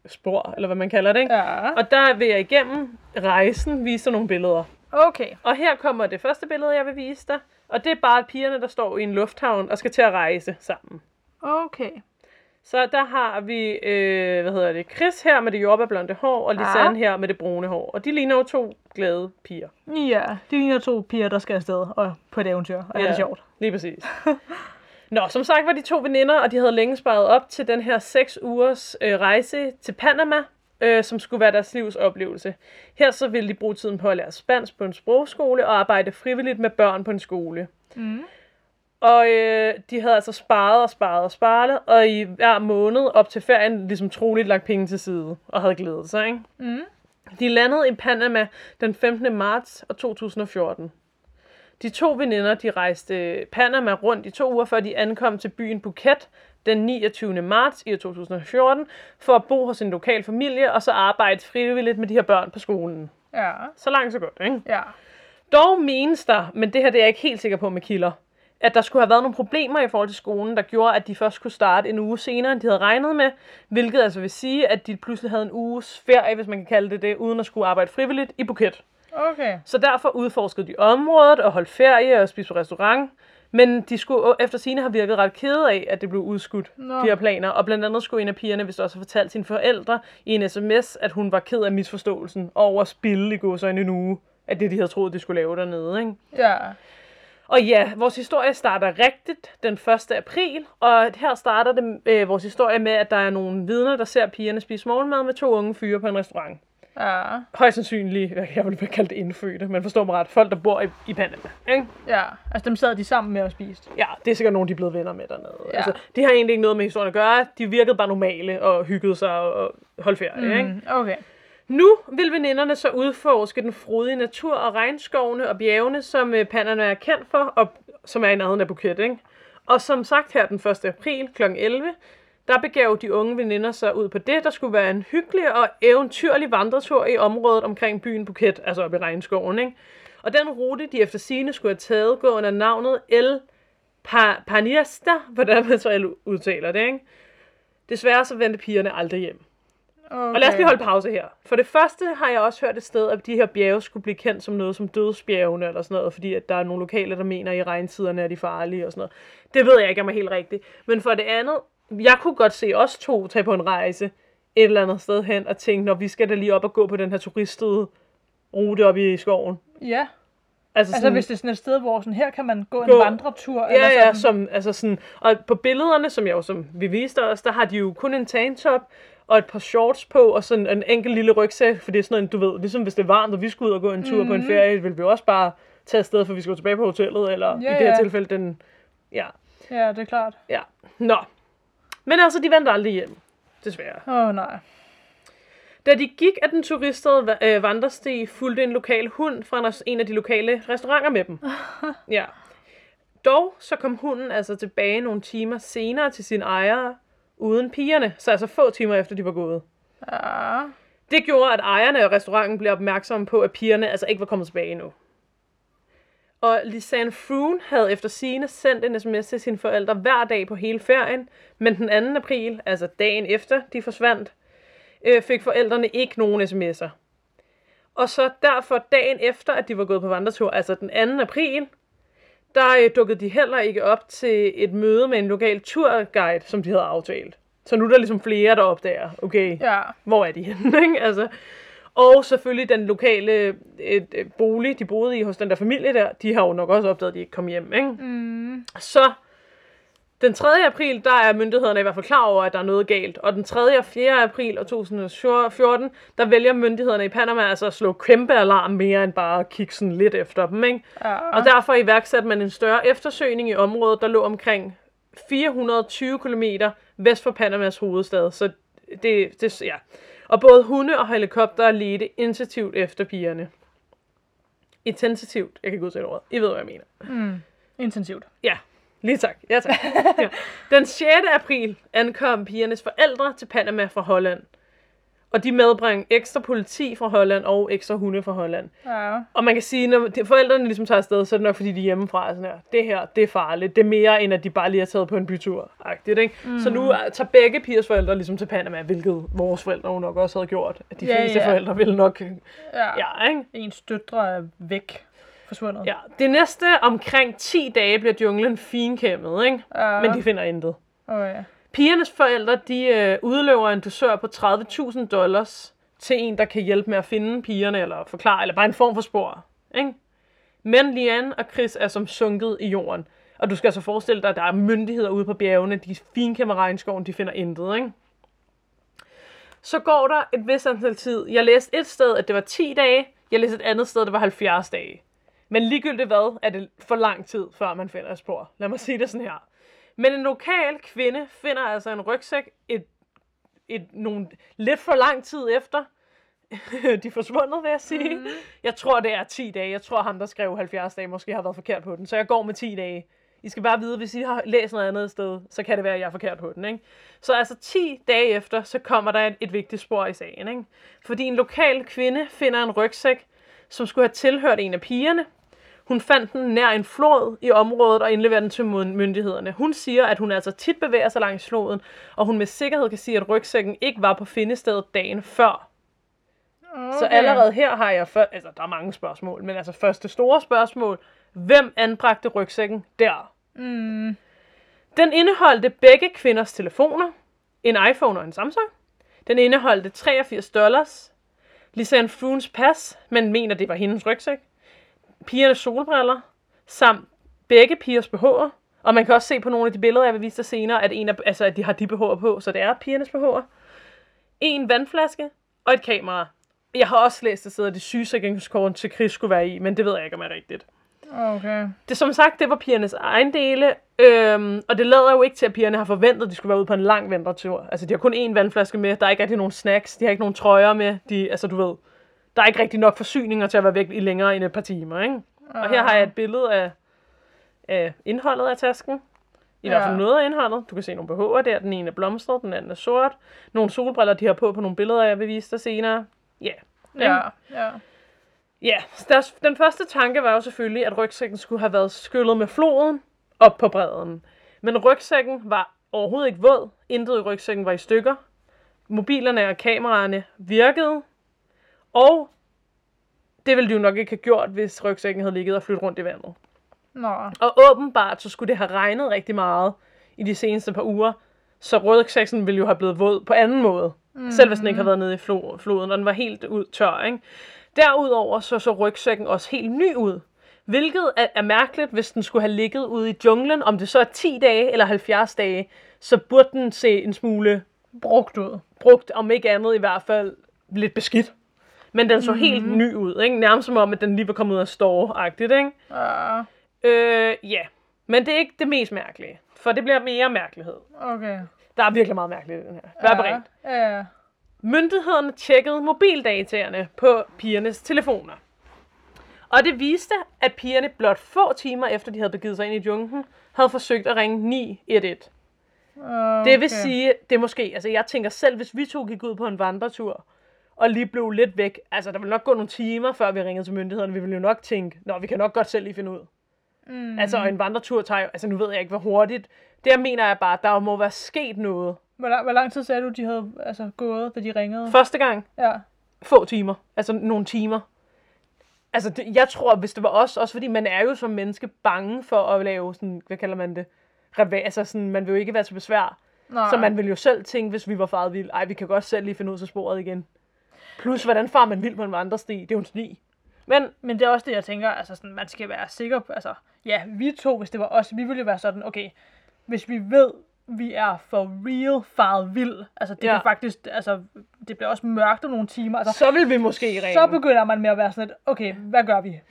spor, eller hvad man kalder det, ikke? Ja. Og der vil jeg igennem rejsen vise dig nogle billeder. Okay. Og her kommer det første billede, jeg vil vise dig. Og det er bare pigerne, der står i en lufthavn og skal til at rejse sammen. Okay. Så der har vi, øh, hvad hedder det, Chris her med det jordbærblonde hår, og Lisanne her med det brune hår. Og de ligner jo to glade piger. Ja, de ligner to piger, der skal afsted og på et eventyr, og ja. er det sjovt. Lige præcis. Nå, som sagt var de to veninder, og de havde længe sparet op til den her seks ugers øh, rejse til Panama, øh, som skulle være deres livs oplevelse. Her så ville de bruge tiden på at lære spansk på en sprogskole og arbejde frivilligt med børn på en skole. Mm. Og øh, de havde altså sparet og sparet og sparet, og i hver måned op til ferien ligesom troligt lagt penge til side og havde glædet sig. Ikke? Mm. De landede i Panama den 15. marts 2014. De to veninder, de rejste Panama rundt i to uger, før de ankom til byen Phuket den 29. marts i år 2014, for at bo hos en lokal familie, og så arbejde frivilligt med de her børn på skolen. Ja. Så langt, så godt, ikke? Ja. Dog menes der, men det her det er jeg ikke helt sikker på med kilder, at der skulle have været nogle problemer i forhold til skolen, der gjorde, at de først kunne starte en uge senere, end de havde regnet med, hvilket altså vil sige, at de pludselig havde en uges ferie, hvis man kan kalde det det, uden at skulle arbejde frivilligt i Phuket. Okay. Så derfor udforskede de området og holdt ferie og spiste på restaurant. Men de skulle efter sine have virket ret kede af, at det blev udskudt, Nå. de her planer. Og blandt andet skulle en af pigerne vist også have fortalt sine forældre i en sms, at hun var ked af misforståelsen over at spille i godsøjne en uge af det, de havde troet, de skulle lave dernede. Ikke? Ja. Og ja, vores historie starter rigtigt den 1. april, og her starter det, øh, vores historie med, at der er nogle vidner, der ser pigerne spise morgenmad med to unge fyre på en restaurant. Ja. Højst sandsynligt, jeg vil kalde det indfødte, men forstår mig ret, folk, der bor i, i Panama. Ikke? Ja. Altså, dem sad de sammen med og spiste. Ja, det er sikkert nogen, de er blevet venner med dernede. Ja. Altså, de har egentlig ikke noget med historien at gøre. De virkede bare normale og hyggede sig og holdt ferie. Mm. Ikke? Okay. Nu vil veninderne så udforske den frodige natur og regnskovene og bjergene, som øh, Panama er kendt for, og som er i nærheden af Phuket. Ikke? Og som sagt her den 1. april kl. 11, der begav de unge veninder sig ud på det, der skulle være en hyggelig og eventyrlig vandretur i området omkring byen Phuket, altså oppe i regnskoven. Ikke? Og den rute, de efter sine skulle have taget, går under navnet El pa- Paniesta, hvordan man så udtaler det. Ikke? Desværre så vendte pigerne aldrig hjem. okay. Og lad os lige holde pause her. For det første har jeg også hørt et sted, at de her bjerge skulle blive kendt som noget som dødsbjergene eller sådan noget, fordi at der er nogle lokale, der mener, at i regntiderne er de farlige og sådan noget. Det ved jeg ikke, om er helt rigtigt. Men for det andet, jeg kunne godt se os to tage på en rejse et eller andet sted hen og tænke, når vi skal da lige op og gå på den her turistede rute op i skoven. Ja. Altså, Altså, hvis det er sådan et sted, hvor sådan, her kan man gå, Gå- en vandretur. eller Ja, sådan. ja, som, altså sådan, og på billederne, som jeg jo, som vi viste os, der har de jo kun en tanktop og et par shorts på, og sådan en enkelt lille rygsæk, for det er sådan en, du ved, ligesom hvis det er varmt, og vi skulle ud og gå en tur mm-hmm. på en ferie, vil vi også bare tage afsted, for vi skal jo tilbage på hotellet, eller Ja, i det her ja. tilfælde, den, ja, Ja, det er klart. ja, nå. Men altså, de vendte aldrig hjem, desværre. Åh, oh, nej. Da de gik af den turistede øh, vandresti, fulgte en lokal hund fra en- af de lokale restauranter med dem. Ja. Dog så kom hunden altså tilbage nogle timer senere til sin ejere, uden pigerne, så altså få timer efter de var gået. Ja. Det gjorde, at ejerne af restauranten blev opmærksomme på, at pigerne altså ikke var kommet tilbage endnu. Og Lisanne Froon havde efter sine sendt en sms til sine forældre hver dag på hele ferien, men den 2. april, altså dagen efter de forsvandt, øh, fik forældrene ikke nogen sms'er. Og så derfor dagen efter, at de var gået på vandretur, altså den 2. april, der øh, dukkede de heller ikke op til et møde med en lokal turguide, som de havde aftalt. Så nu er der ligesom flere, der opdager, okay, Ja. hvor er de henne, ikke? Altså, og selvfølgelig den lokale et, et bolig, de boede i hos den der familie der, de har jo nok også opdaget, at de ikke kom hjem, ikke? Mm. Så den 3. april, der er myndighederne i hvert fald klar over, at der er noget galt. Og den 3. og 4. april 2014, der vælger myndighederne i Panama altså at slå kæmpe alarm mere end bare at kigge sådan lidt efter dem, ikke? Ja. Og derfor iværksatte man en større eftersøgning i området, der lå omkring 420 km vest for Panamas hovedstad. Så det, det ja. Og både hunde og helikopter ledte intensivt efter pigerne. Intensivt. Jeg kan ikke udtale ordet. I ved, hvad jeg mener. Mm. Intensivt. Ja, lige tak. Ja, tak. Ja. Den 6. april ankom pigernes forældre til Panama fra Holland. Og de medbragte ekstra politi fra Holland og ekstra hunde fra Holland. Ja. Og man kan sige, når forældrene ligesom tager afsted, så er det nok fordi, de er hjemmefra. Sådan her. Det her, det er farligt. Det er mere, end at de bare lige har taget på en bytur. Agtigt, ikke? Mm. Så nu er- tager begge pigers forældre ligesom til Panama, hvilket vores forældre jo nok også havde gjort. At de Ja, fleste ja. forældre ville nok... ja. Ja, ikke? Ens døtre er væk. Forsvundet. Ja. Det næste omkring 10 dage bliver junglen finkæmmet, ikke? Ja. Men de finder intet. Okay. Pigernes forældre, de øh, udløver en dusør på 30.000 dollars til en, der kan hjælpe med at finde pigerne, eller forklare, eller bare en form for spor. Ikke? Men Lian og Chris er som sunket i jorden. Og du skal altså forestille dig, at der er myndigheder ude på bjergene, de finkæmmer regnskoven, de finder intet. Ikke? Så går der et vis antal tid. Jeg læste et sted, at det var 10 dage. Jeg læste et andet sted, at det var 70 dage. Men ligegyldigt hvad, er det for lang tid, før man finder et spor. Lad mig sige det sådan her. Men en lokal kvinde finder altså en rygsæk et, et, nogle, lidt for lang tid efter de er forsvundet, vil jeg sige. Mm. Jeg tror, det er 10 dage. Jeg tror, ham, der skrev 70 dage, måske har været forkert på den. Så jeg går med 10 dage. I skal bare vide, hvis I har læst noget andet sted, så kan det være, at jeg er forkert på den. Ikke? Så altså 10 dage efter, så kommer der et, et vigtigt spor i sagen. Ikke? Fordi en lokal kvinde finder en rygsæk, som skulle have tilhørt en af pigerne. Hun fandt den nær en flod i området og indleverede den til myndighederne. Hun siger, at hun altså tit bevæger sig langs floden, og hun med sikkerhed kan sige, at rygsækken ikke var på findestedet dagen før. Okay. Så allerede her har jeg, før, altså der er mange spørgsmål, men altså første store spørgsmål, hvem anbragte rygsækken der? Mm. Den indeholdte begge kvinders telefoner, en iPhone og en Samsung. Den indeholdte 83 dollars, Lisanne Fruens pas, man mener det var hendes rygsæk, pigernes solbriller, samt begge pigers BH'er. Og man kan også se på nogle af de billeder, jeg vil vise dig senere, at, en af, altså, at de har de BH'er på, så det er pigernes BH'er. En vandflaske og et kamera. Jeg har også læst, at at det sygesikringskort til Chris skulle være i, men det ved jeg ikke, om er rigtigt. Okay. Det som sagt, det var pigernes egen dele, øhm, og det lader jo ikke til, at pigerne har forventet, at de skulle være ude på en lang vandretur. Altså, de har kun én vandflaske med, der er ikke rigtig nogen snacks, de har ikke nogen trøjer med, de, altså du ved, der er ikke rigtig nok forsyninger til at være væk i længere end et par timer, ikke? Og her har jeg et billede af, af indholdet af tasken. I ja. hvert fald noget af indholdet. Du kan se nogle BH'er der. Den ene er blomstret, den anden er sort. Nogle solbriller, de har på på nogle billeder, jeg vil vise dig senere. Ja. Ja, ja. Ja, deres, den første tanke var jo selvfølgelig, at rygsækken skulle have været skyllet med floden op på bredden. Men rygsækken var overhovedet ikke våd. Intet i rygsækken var i stykker. Mobilerne og kameraerne virkede. Og det ville de jo nok ikke have gjort, hvis rygsækken havde ligget og flyttet rundt i vandet. Nå. Og åbenbart, så skulle det have regnet rigtig meget i de seneste par uger. Så rygsækken ville jo have blevet våd på anden måde. Mm. Selv hvis den ikke havde været nede i flo- floden, og den var helt ud tør, ikke? Derudover så så rygsækken også helt ny ud. Hvilket er, er mærkeligt, hvis den skulle have ligget ude i junglen. Om det så er 10 dage eller 70 dage, så burde den se en smule Brugt ud. brugt, om ikke andet i hvert fald lidt beskidt. Men den så mm. helt ny ud, ikke? Nærmest som om, at den lige var kommet ud af store-agtigt, ikke? Ja. Øh, ja. Men det er ikke det mest mærkelige. For det bliver mere mærkelighed. Okay. Der er virkelig meget mærkeligt i den her. Vær beredt. Ja. ja. Myndighederne tjekkede mobildataerne på pigernes telefoner. Og det viste, at pigerne blot få timer efter de havde begivet sig ind i junglen, havde forsøgt at ringe 911. Okay. Det vil sige, det er måske, altså jeg tænker selv, hvis vi to gik ud på en vandretur, og lige blev lidt væk, altså der ville nok gå nogle timer, før vi ringede til myndighederne, vi ville jo nok tænke, nå, vi kan nok godt selv lige finde ud. Mm. Altså og en vandretur tager jo, altså nu ved jeg ikke, hvor hurtigt, der mener jeg bare, der må være sket noget. Hvor, lang, hvor lang tid sagde du, de havde altså, gået, da de ringede? Første gang, Ja. få timer, altså nogle timer. Altså det, jeg tror, hvis det var os, også fordi man er jo som menneske bange for at lave sådan, hvad kalder man det, Reva, altså sådan, man vil jo ikke være til besvær. Nej. Så man vil jo selv tænke, hvis vi var faret vild, ej, vi kan godt selv lige finde ud til sporet igen. Plus, hvordan far man vild på en vandresti? Det er jo en sti. Men Men det er også det, jeg tænker, altså sådan, man skal være sikker på, altså, ja, vi to, hvis det var os, vi ville jo være sådan, okay, hvis vi ved, vi er for real faret vild, altså det ja. kan faktisk, altså, det bliver også mørkt om nogle timer, altså, så vil vi måske ringe. så begynder man med at være sådan lidt, okay, hvad gør vi?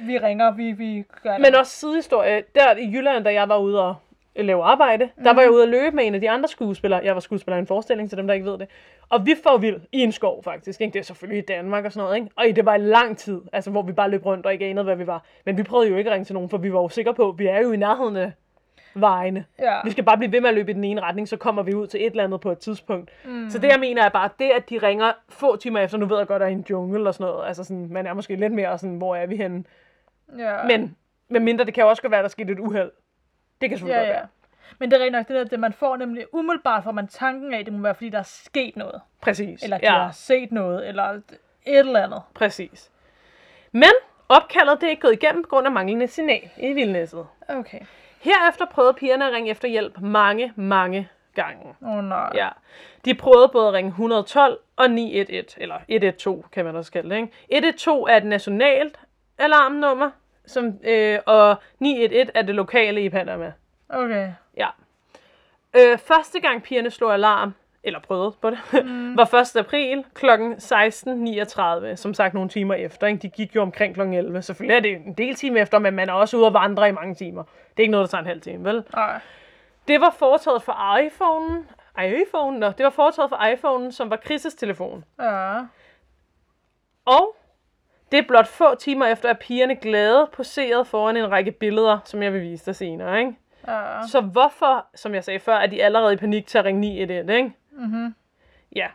Vi ringer, vi, vi gør det. Men også sidehistorie. Der i Jylland, da jeg var ude og lave arbejde, mm. der var jeg ude at løbe med en af de andre skuespillere. Jeg var skuespiller i en forestilling til dem, der ikke ved det. Og vi får vild i en skov, faktisk. Ikke? Det er selvfølgelig i Danmark og sådan noget. Ikke? Og det var i lang tid, altså, hvor vi bare løb rundt og ikke anede, hvad vi var. Men vi prøvede jo ikke at ringe til nogen, for vi var jo sikre på, at vi er jo i nærheden af vejene. ja. Vi skal bare blive ved med at løbe i den ene retning, så kommer vi ud til et eller andet på et tidspunkt. Mm. Så det, jeg mener, er bare det, at de ringer få timer efter, nu ved jeg godt, at der er en jungle og sådan noget. Altså sådan, man er måske lidt mere sådan, hvor er vi henne? ja. Men med mindre, det kan jo også godt være, at der skete et uheld. Det kan selvfølgelig ja, godt ja. være. Men det er rent nok det der, det man får nemlig umiddelbart, får man tanken af, det må være, fordi der er sket noget. Præcis. Eller de ja, har set noget, eller et eller andet. præcis. Men opkaldet det er ikke gået igennem på grund af manglende signal i vildnæsset. Okay. Herefter prøvede pigerne at ringe efter hjælp mange, mange gange. Åh oh, nej. Ja. De prøvede både at ringe 112 og 911, eller 112 kan man også kalde det. Ikke? 112 er et nationalt alarmnummer, som, øh, og 911 er det lokale i Panama. Okay. Ja. Øh, første gang pigerne slog alarm, eller prøvede på det, mm. var 1. april kl. 16.39, som sagt nogle timer efter. Ikke? De gik jo omkring kl. 11. Selvfølgelig er det en del timer efter, men man er også ude at vandre i mange timer. Det er ikke noget, der tager en halv time, vel? Nej. Det var foretaget for iPhone'en. iPhone, nå, det var foretaget for iPhone'en, som var Chris' telefon. Ja. Og det er blot få timer efter, at pigerne glade poseret foran en række billeder, som jeg vil vise dig senere, ikke? Ja. Så hvorfor, som jeg sagde før, er de allerede i panik til at ringe 911, ikke? Mhm. Ja.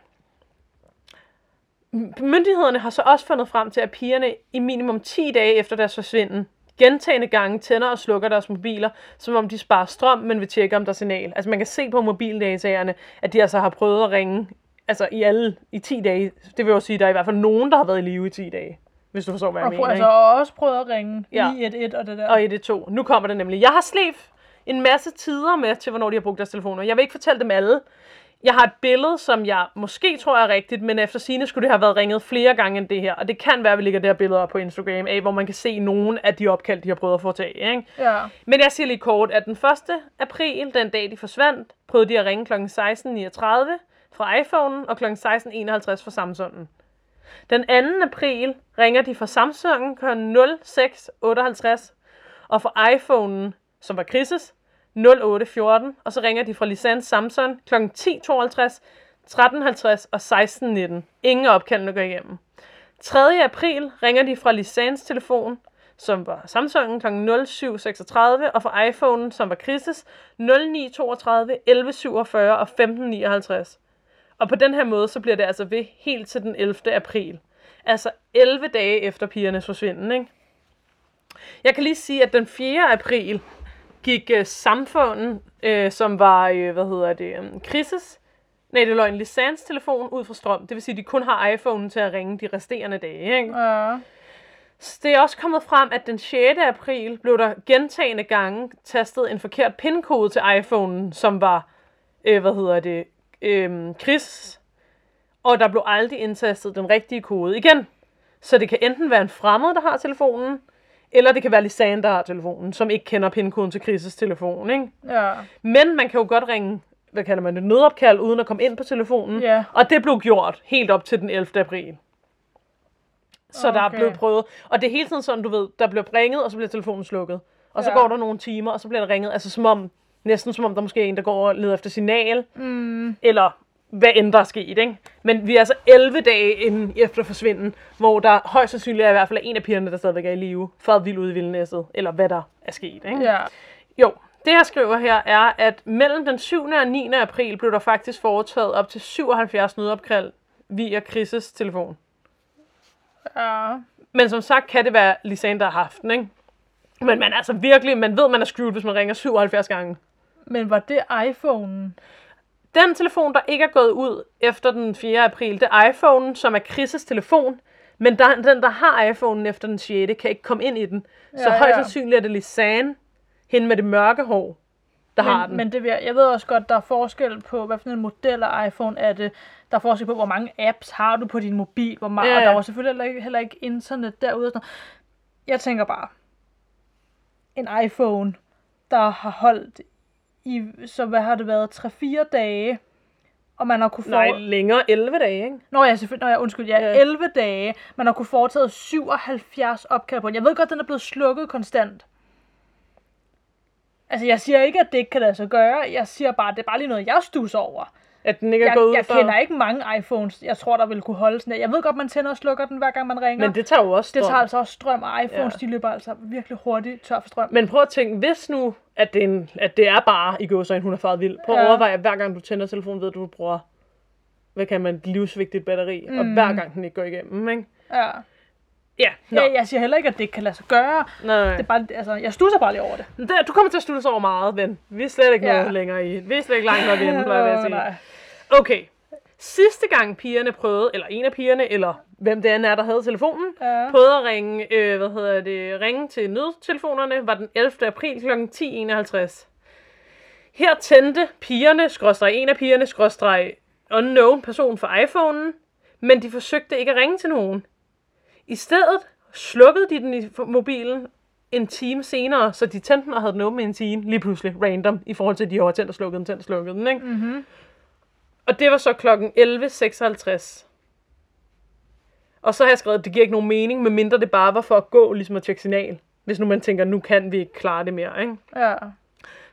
Myndighederne har så også fundet frem til, at pigerne i minimum 10 dage efter deres forsvinden, gentagende gange tænder og slukker deres mobiler, som om de sparer strøm, men vil tjekke, om der er signal. Altså man kan se på mobildataerne, at de altså har prøvet at ringe altså i alle i 10 dage. Det vil jo sige, at der er i hvert fald nogen, der har været i live i 10 dage. Hvis du forstår, hvad jeg Og mener. ikke? altså også prøvet at ringe Ja. 911 og det der. Og i det to. Nu kommer det nemlig. Jeg har slæbt en masse tider med til, hvornår de har brugt deres telefoner. Jeg vil ikke fortælle dem alle. Jeg har et billede, som jeg måske tror er rigtigt, men efter sine skulle det have været ringet flere gange end det her. Og det kan være, at vi lægger det her billede op på Instagram af, hvor man kan se nogle af de opkald, de har prøvet at få tag i. Ikke? Ja. Men jeg siger lige kort, at den 1. april, den dag de forsvandt, prøvede de at ringe kl. 16.39 fra iPhone'en og kl. 16.51 fra Samsung'en. Den 2. april ringer de fra Samsung kl. 06.58 og fra iPhone'en, som var Chris' 08.14, og så ringer de fra licens Samsung kl. 10.52, 13.50 og 16.19. Ingen opkald, går igennem. 3. april ringer de fra Lisans telefon, som var Samsung kl. 07.36, og fra iPhone'en, som var Chris' 09.32, 11.47 og 15.59. Og på den her måde, så bliver det altså ved helt til den 11. april. Altså 11 dage efter pigernes forsvinden, ikke? Jeg kan lige sige, at den 4. april gik uh, samfundet, uh, som var, uh, hvad hedder det, um, Chris' Nej, det en Lisans telefon ud fra strøm. Det vil sige, at de kun har iPhone til at ringe de resterende dage. Ikke? Ja. Så det er også kommet frem, at den 6. april blev der gentagende gange tastet en forkert pindkode til iPhonen, som var, øh, hvad hedder det, øh, Chris. Og der blev aldrig indtastet den rigtige kode igen. Så det kan enten være en fremmed, der har telefonen, eller det kan være Lisanne, der har telefonen, som ikke kender pindkoden til Chris' telefon. Ikke? Ja. Men man kan jo godt ringe, hvad kalder man det, nødopkald, uden at komme ind på telefonen. Ja. Og det blev gjort helt op til den 11. april. Så okay. der er blevet prøvet. Og det er hele tiden sådan, du ved, der bliver ringet, og så bliver telefonen slukket. Og så Ja. går der nogle timer, og så bliver der ringet. Altså som om, næsten som om der måske er en, der går og leder efter signal. Mm. Eller hvad end der er sket, ikke? Men vi er altså 11 dage inden efter forsvinden, hvor der højst sandsynligt er i hvert fald en af pigerne, der stadigvæk er i live, for vild ude i vildnæsset, eller hvad der er sket, ikke? Ja. Jo, det jeg skriver her er, at mellem den 7. og 9. april blev der faktisk foretaget op til 77 nødopkald via Chris' telefon. Ja. Men som sagt kan det være Lisanne, der har haft den, ikke? Men man er altså virkelig, man ved, man er screwed, hvis man ringer 77 gange. Men var det iPhone'en? Den telefon, der ikke er gået ud efter den 4. april, det er iPhone, som er Chris' telefon. Men der, den, der har iPhone'en efter den 6. kan ikke komme ind i den. Så Ja, højst sandsynligt er det Lisanne, hende med det mørke hår, der men, har den. Men det jeg ved også godt, der er forskel på, hvad for en model af iPhone er det. Der er forskel på, hvor mange apps har du på din mobil, hvor meget, Ja, og ja. der var selvfølgelig heller ikke, heller ikke internet derude. Og sådan noget. Jeg tænker bare, en iPhone, der har holdt i, så hvad har det været, 3-4 dage, og man har kunne få... Nej, længere 11 dage, ikke? Nå ja, selvfølgelig. Nå ja, undskyld. Ja, Ja. 11 dage. Man har kunne foretaget 77 opkald på den. Jeg ved godt, den er blevet slukket konstant. Altså, jeg siger ikke, at det ikke kan lade sig gøre. Jeg siger bare, at det er bare lige noget, jeg stusser over. At den ikke er Jeg, gået ud jeg for... kender ikke mange iPhones, jeg tror, der vil kunne holde sådan der. Jeg ved godt, man tænder og slukker den, hver gang man ringer. Men det tager jo også det strøm. tager altså også strøm, og iPhones, Ja. de løber altså virkelig hurtigt tør for strøm. Men prøv at tænke, hvis nu, at det, er en, at det er bare i gåsøjne, hun er faret vild. Prøv at Ja. overveje, at hver gang du tænder telefonen, ved du, du bruger, hvad kan man, et livsvigtigt batteri. Mm. Og hver gang den ikke går igennem, ikke? Ja. Ja, nå. Jeg, jeg siger heller ikke, at det ikke kan lade sig gøre. Nej. Det er bare, altså, jeg stusser bare lige over det. Det, du kommer til at så over meget, ven. Vi er slet ikke Ja. noget længere i. Vi er slet ikke langt nok inde, plejer jeg at sige. Okay. Sidste gang pigerne prøvede, eller en af pigerne, eller hvem det end er, der havde telefonen, Ja. prøvede at ringe, øh, hvad hedder det, ringe til nødtelefonerne, var den 11. april kl. 10.51. Her tændte pigerne, skråstreg en af pigerne, skråstreg unknown person for iPhonen, men de forsøgte ikke at ringe til nogen. I stedet slukkede de den i mobilen en time senere, så de tændte den og havde den åben i en time, lige pludselig, random, i forhold til, at de har tændt og slukket den, tændt og slukket den, ikke? Mm-hmm. Og det var så klokken 11.56. Og så har jeg skrevet, at det giver ikke nogen mening, medmindre det bare var for at gå, ligesom at tjekke signal. Hvis nu man tænker, nu kan vi ikke klare det mere, ikke? Ja.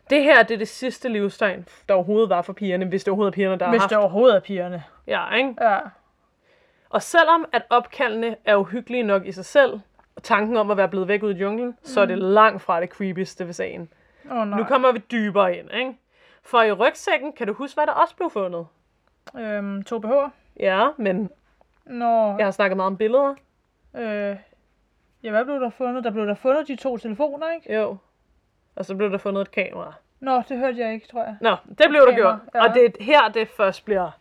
Det her, det er det sidste livstegn, der overhovedet var for pigerne, hvis det overhovedet er pigerne, der Hvis har det haft. overhovedet er pigerne. Ja, ikke? Ja. Og selvom at opkaldene er uhyggelige nok i sig selv, og tanken om at være blevet væk ud i junglen, mm. så er det langt fra det creepieste ved sagen. Oh, nej. Nu kommer vi dybere ind, ikke? For i rygsækken, kan du huske, hvad der også blev fundet? Øhm, to BH'er. Ja, men Nå, jeg har snakket meget om billeder. øh, ja, hvad blev der fundet? Der blev der fundet de to telefoner, ikke? Jo. Og så blev der fundet et kamera. Nå, det hørte jeg ikke, tror jeg. Nå, det blev der Kamera, gjort. ja. Og det er her, det først bliver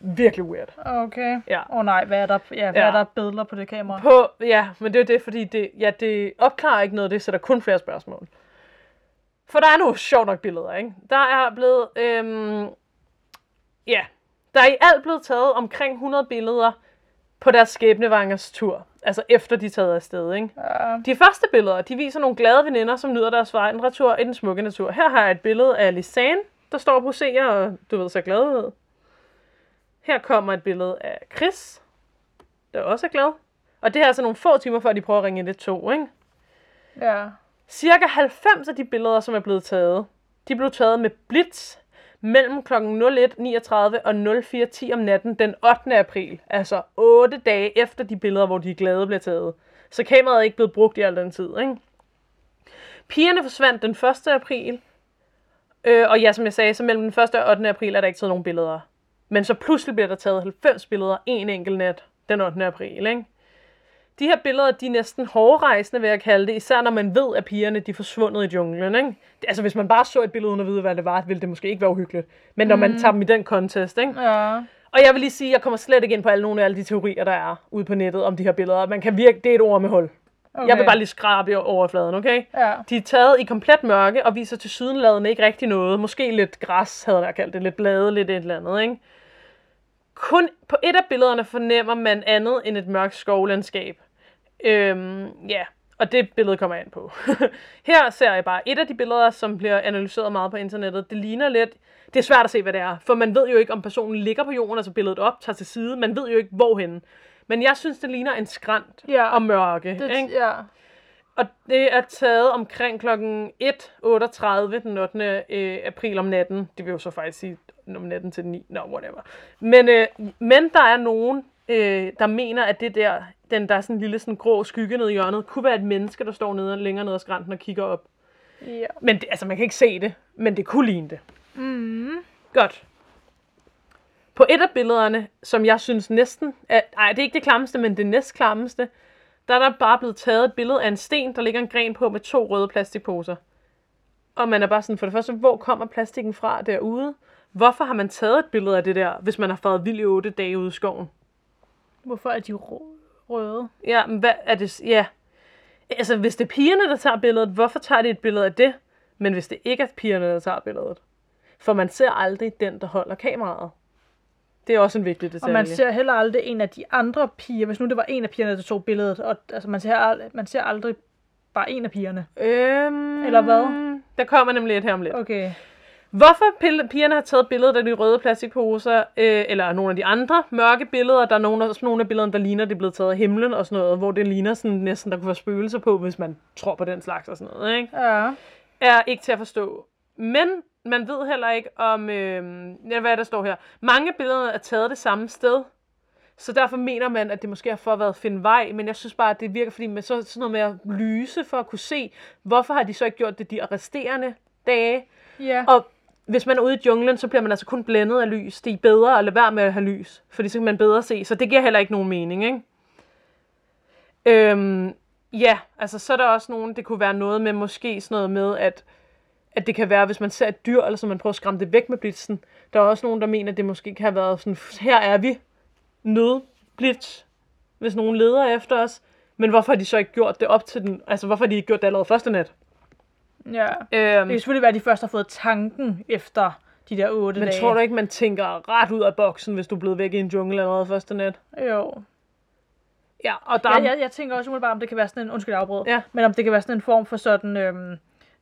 virkelig weird. Okay. Ja. Åh oh, nej, hvad er der, ja, hvad Ja. er der billeder på det kamera? På, ja, men det er jo det, fordi det, ja, det opklarer ikke noget, det sætter kun flere spørgsmål. For der er nogle sjovt nok billeder, ikke? Der er blevet, øhm, ja, der er i alt blevet taget omkring 100 billeder på deres skæbnevangers tur. Altså efter de er taget afsted, ikke? Ja. De første billeder, de viser nogle glade veninder, som nyder deres vej en retur i den smukke natur. Her har jeg et billede af Lisanne, der står og poserer, og du ved, så glad ud. Her kommer et billede af Chris, der også er glad. Og det her er altså nogle få timer før, de prøver at ringe 112, ikke? ja. Cirka 90 af de billeder, som er blevet taget, de blev taget med blitz mellem kl. 01.39 og 04.10 om natten den 8. april. Altså 8 dage efter de billeder, hvor de glade blev taget. Så kameraet er ikke blevet brugt i al den tid, ikke? Pigerne forsvandt den 1. april. Øh, og ja, som jeg sagde, så mellem den 1. og 8. april er der ikke taget nogen billeder. Men så pludselig bliver der taget 90 billeder en enkelt nat den 8. april, ikke? De her billeder, de er næsten hårdrejsende, vil jeg kalde det, især når man ved, at pigerne de er forsvundet i junglen. Ikke? Altså, hvis man bare så et billede uden at vide, hvad det var, ville det måske ikke være uhyggeligt. Men når mm. man tager dem i den kontest, ikke? Ja. Og jeg vil lige sige, at jeg kommer slet ikke ind på alle nogle af alle de teorier, der er ude på nettet om de her billeder. Man kan virke, det er et ord med hul. Okay. Jeg vil bare lige skrabe i overfladen, okay? Ja. De er taget i komplet mørke og viser til sydenladende ikke rigtig noget. Måske lidt græs, havde jeg kaldt det. Lidt blade, lidt et eller andet, ikke? Kun på et af billederne fornemmer man andet end et mørkt skovlandskab. Øhm, ja, og det billede kommer jeg ind på. Her ser jeg bare et af de billeder, som bliver analyseret meget på internettet. Det ligner lidt... Det er svært at se, hvad det er, for man ved jo ikke, om personen ligger på jorden, altså billedet op, tager til side. Man ved jo ikke, hvorhen. Men jeg synes, det ligner en skrant Ja. og mørke. Det, ikke? ja. Og det er taget omkring klokken 1.38 den 8. Øh, april om natten. Det vil jo så faktisk sige om natten til 9. Nå, whatever. Men, øh, men der er nogen, øh, der mener, at det der, den der er sådan en lille sådan grå skygge nede i hjørnet, kunne være et menneske, der står nede, længere nede ad skrænten og kigger op. ja. Men det, altså, man kan ikke se det, men det kunne ligne det. Mm. Godt. På et af billederne, som jeg synes næsten... Er, ej, det er ikke det klammeste, men det næst klammeste, der er der bare blevet taget et billede af en sten, der ligger en gren på med to røde plastikposer. Og man er bare sådan, for det første, hvor kommer plastikken fra derude? Hvorfor har man taget et billede af det der, hvis man har faret vild i otte dage ude i skoven? Hvorfor er de rø- røde? Ja, men hvad er det? Ja. Altså, hvis det er pigerne, der tager billedet, hvorfor tager de et billede af det? Men hvis det ikke er pigerne, der tager billedet. For man ser aldrig den, der holder kameraet. Det er også en vigtig detalje. Og man ser heller aldrig en af de andre piger, hvis nu det var en af pigerne, der tog billedet, og altså man ser, ald- man ser aldrig bare en af pigerne. Øhm, Eller hvad? Der kommer nemlig et her om lidt. Okay. Hvorfor pigerne har taget billedet af de røde plastikposer, øh, eller nogle af de andre mørke billeder, der er nogle, også nogle af billederne, der ligner, det er blevet taget af himlen og sådan noget, hvor det ligner sådan næsten, der kunne være spøgelser på, hvis man tror på den slags og sådan noget, ikke? Ja. er ikke til at forstå. Men man ved heller ikke om, øh, ja, hvad er der står her. Mange billeder er taget det samme sted, så derfor mener man, at det måske har for at være at finde vej, men jeg synes bare, at det virker, fordi man så sådan noget med at lyse for at kunne se, hvorfor har de så ikke gjort det de resterende dage. Ja. Og hvis man er ude i junglen, så bliver man altså kun blændet af lys. Det er bedre at lade være med at have lys, fordi så kan man bedre se. Så det giver heller ikke nogen mening, ikke? Øhm, ja, altså så er der også nogen, det kunne være noget med, måske sådan noget med, at, at det kan være, hvis man ser et dyr, eller så man prøver at skræmme det væk med blitzen. Der er også nogen, der mener, at det måske kan have været sådan, her er vi, nødblitz, hvis nogen leder efter os. Men hvorfor har de så ikke gjort det op til den, altså hvorfor har de ikke gjort det allerede første nat? Ja. Øhm, Det kan selvfølgelig være, at de først har fået tanken efter de der otte men dage. tror du ikke, man tænker ret ud af boksen, hvis du er blevet væk i en jungle allerede første nat? Jo. Ja, og der Jeg, er... jeg, jeg tænker også umiddelbart, om det kan være sådan en, undskyld afbrød, Ja. men om det kan være sådan en form for sådan, øhm,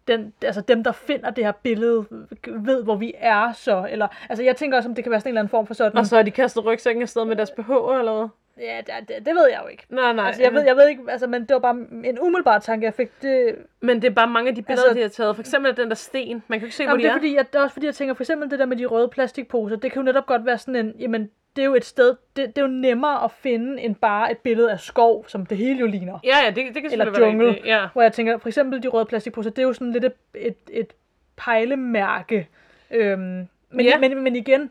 den, altså dem, der finder det her billede, ved, hvor vi er så, eller, altså jeg tænker også, om det kan være sådan en eller anden form for sådan, Og så har de kastet rygsækken afsted med deres BH, eller hvad? Ja, det, det, det ved jeg jo ikke. Nej, nej. Altså, jeg ved, jeg ved ikke, altså, men det var bare en umiddelbar tanke, jeg fik. Det, Men det er bare mange af de billeder, Altså- altså, de har taget. For eksempel den der sten. Man kan jo ikke se, hvor Jamen, de det er. er, fordi, jeg, det er også fordi, jeg tænker, for eksempel det der med de røde plastikposer, det kan jo netop godt være sådan en, jamen, det er jo et sted, det, det er jo nemmere at finde, end bare et billede af skov, som det hele jo ligner. Ja, ja, det, det kan Eller være jungle, rigtigt. Ja. hvor jeg tænker, for eksempel de røde plastikposer, det er jo sådan lidt et, et, et pejlemærke. Øhm, men, ja. men, men igen,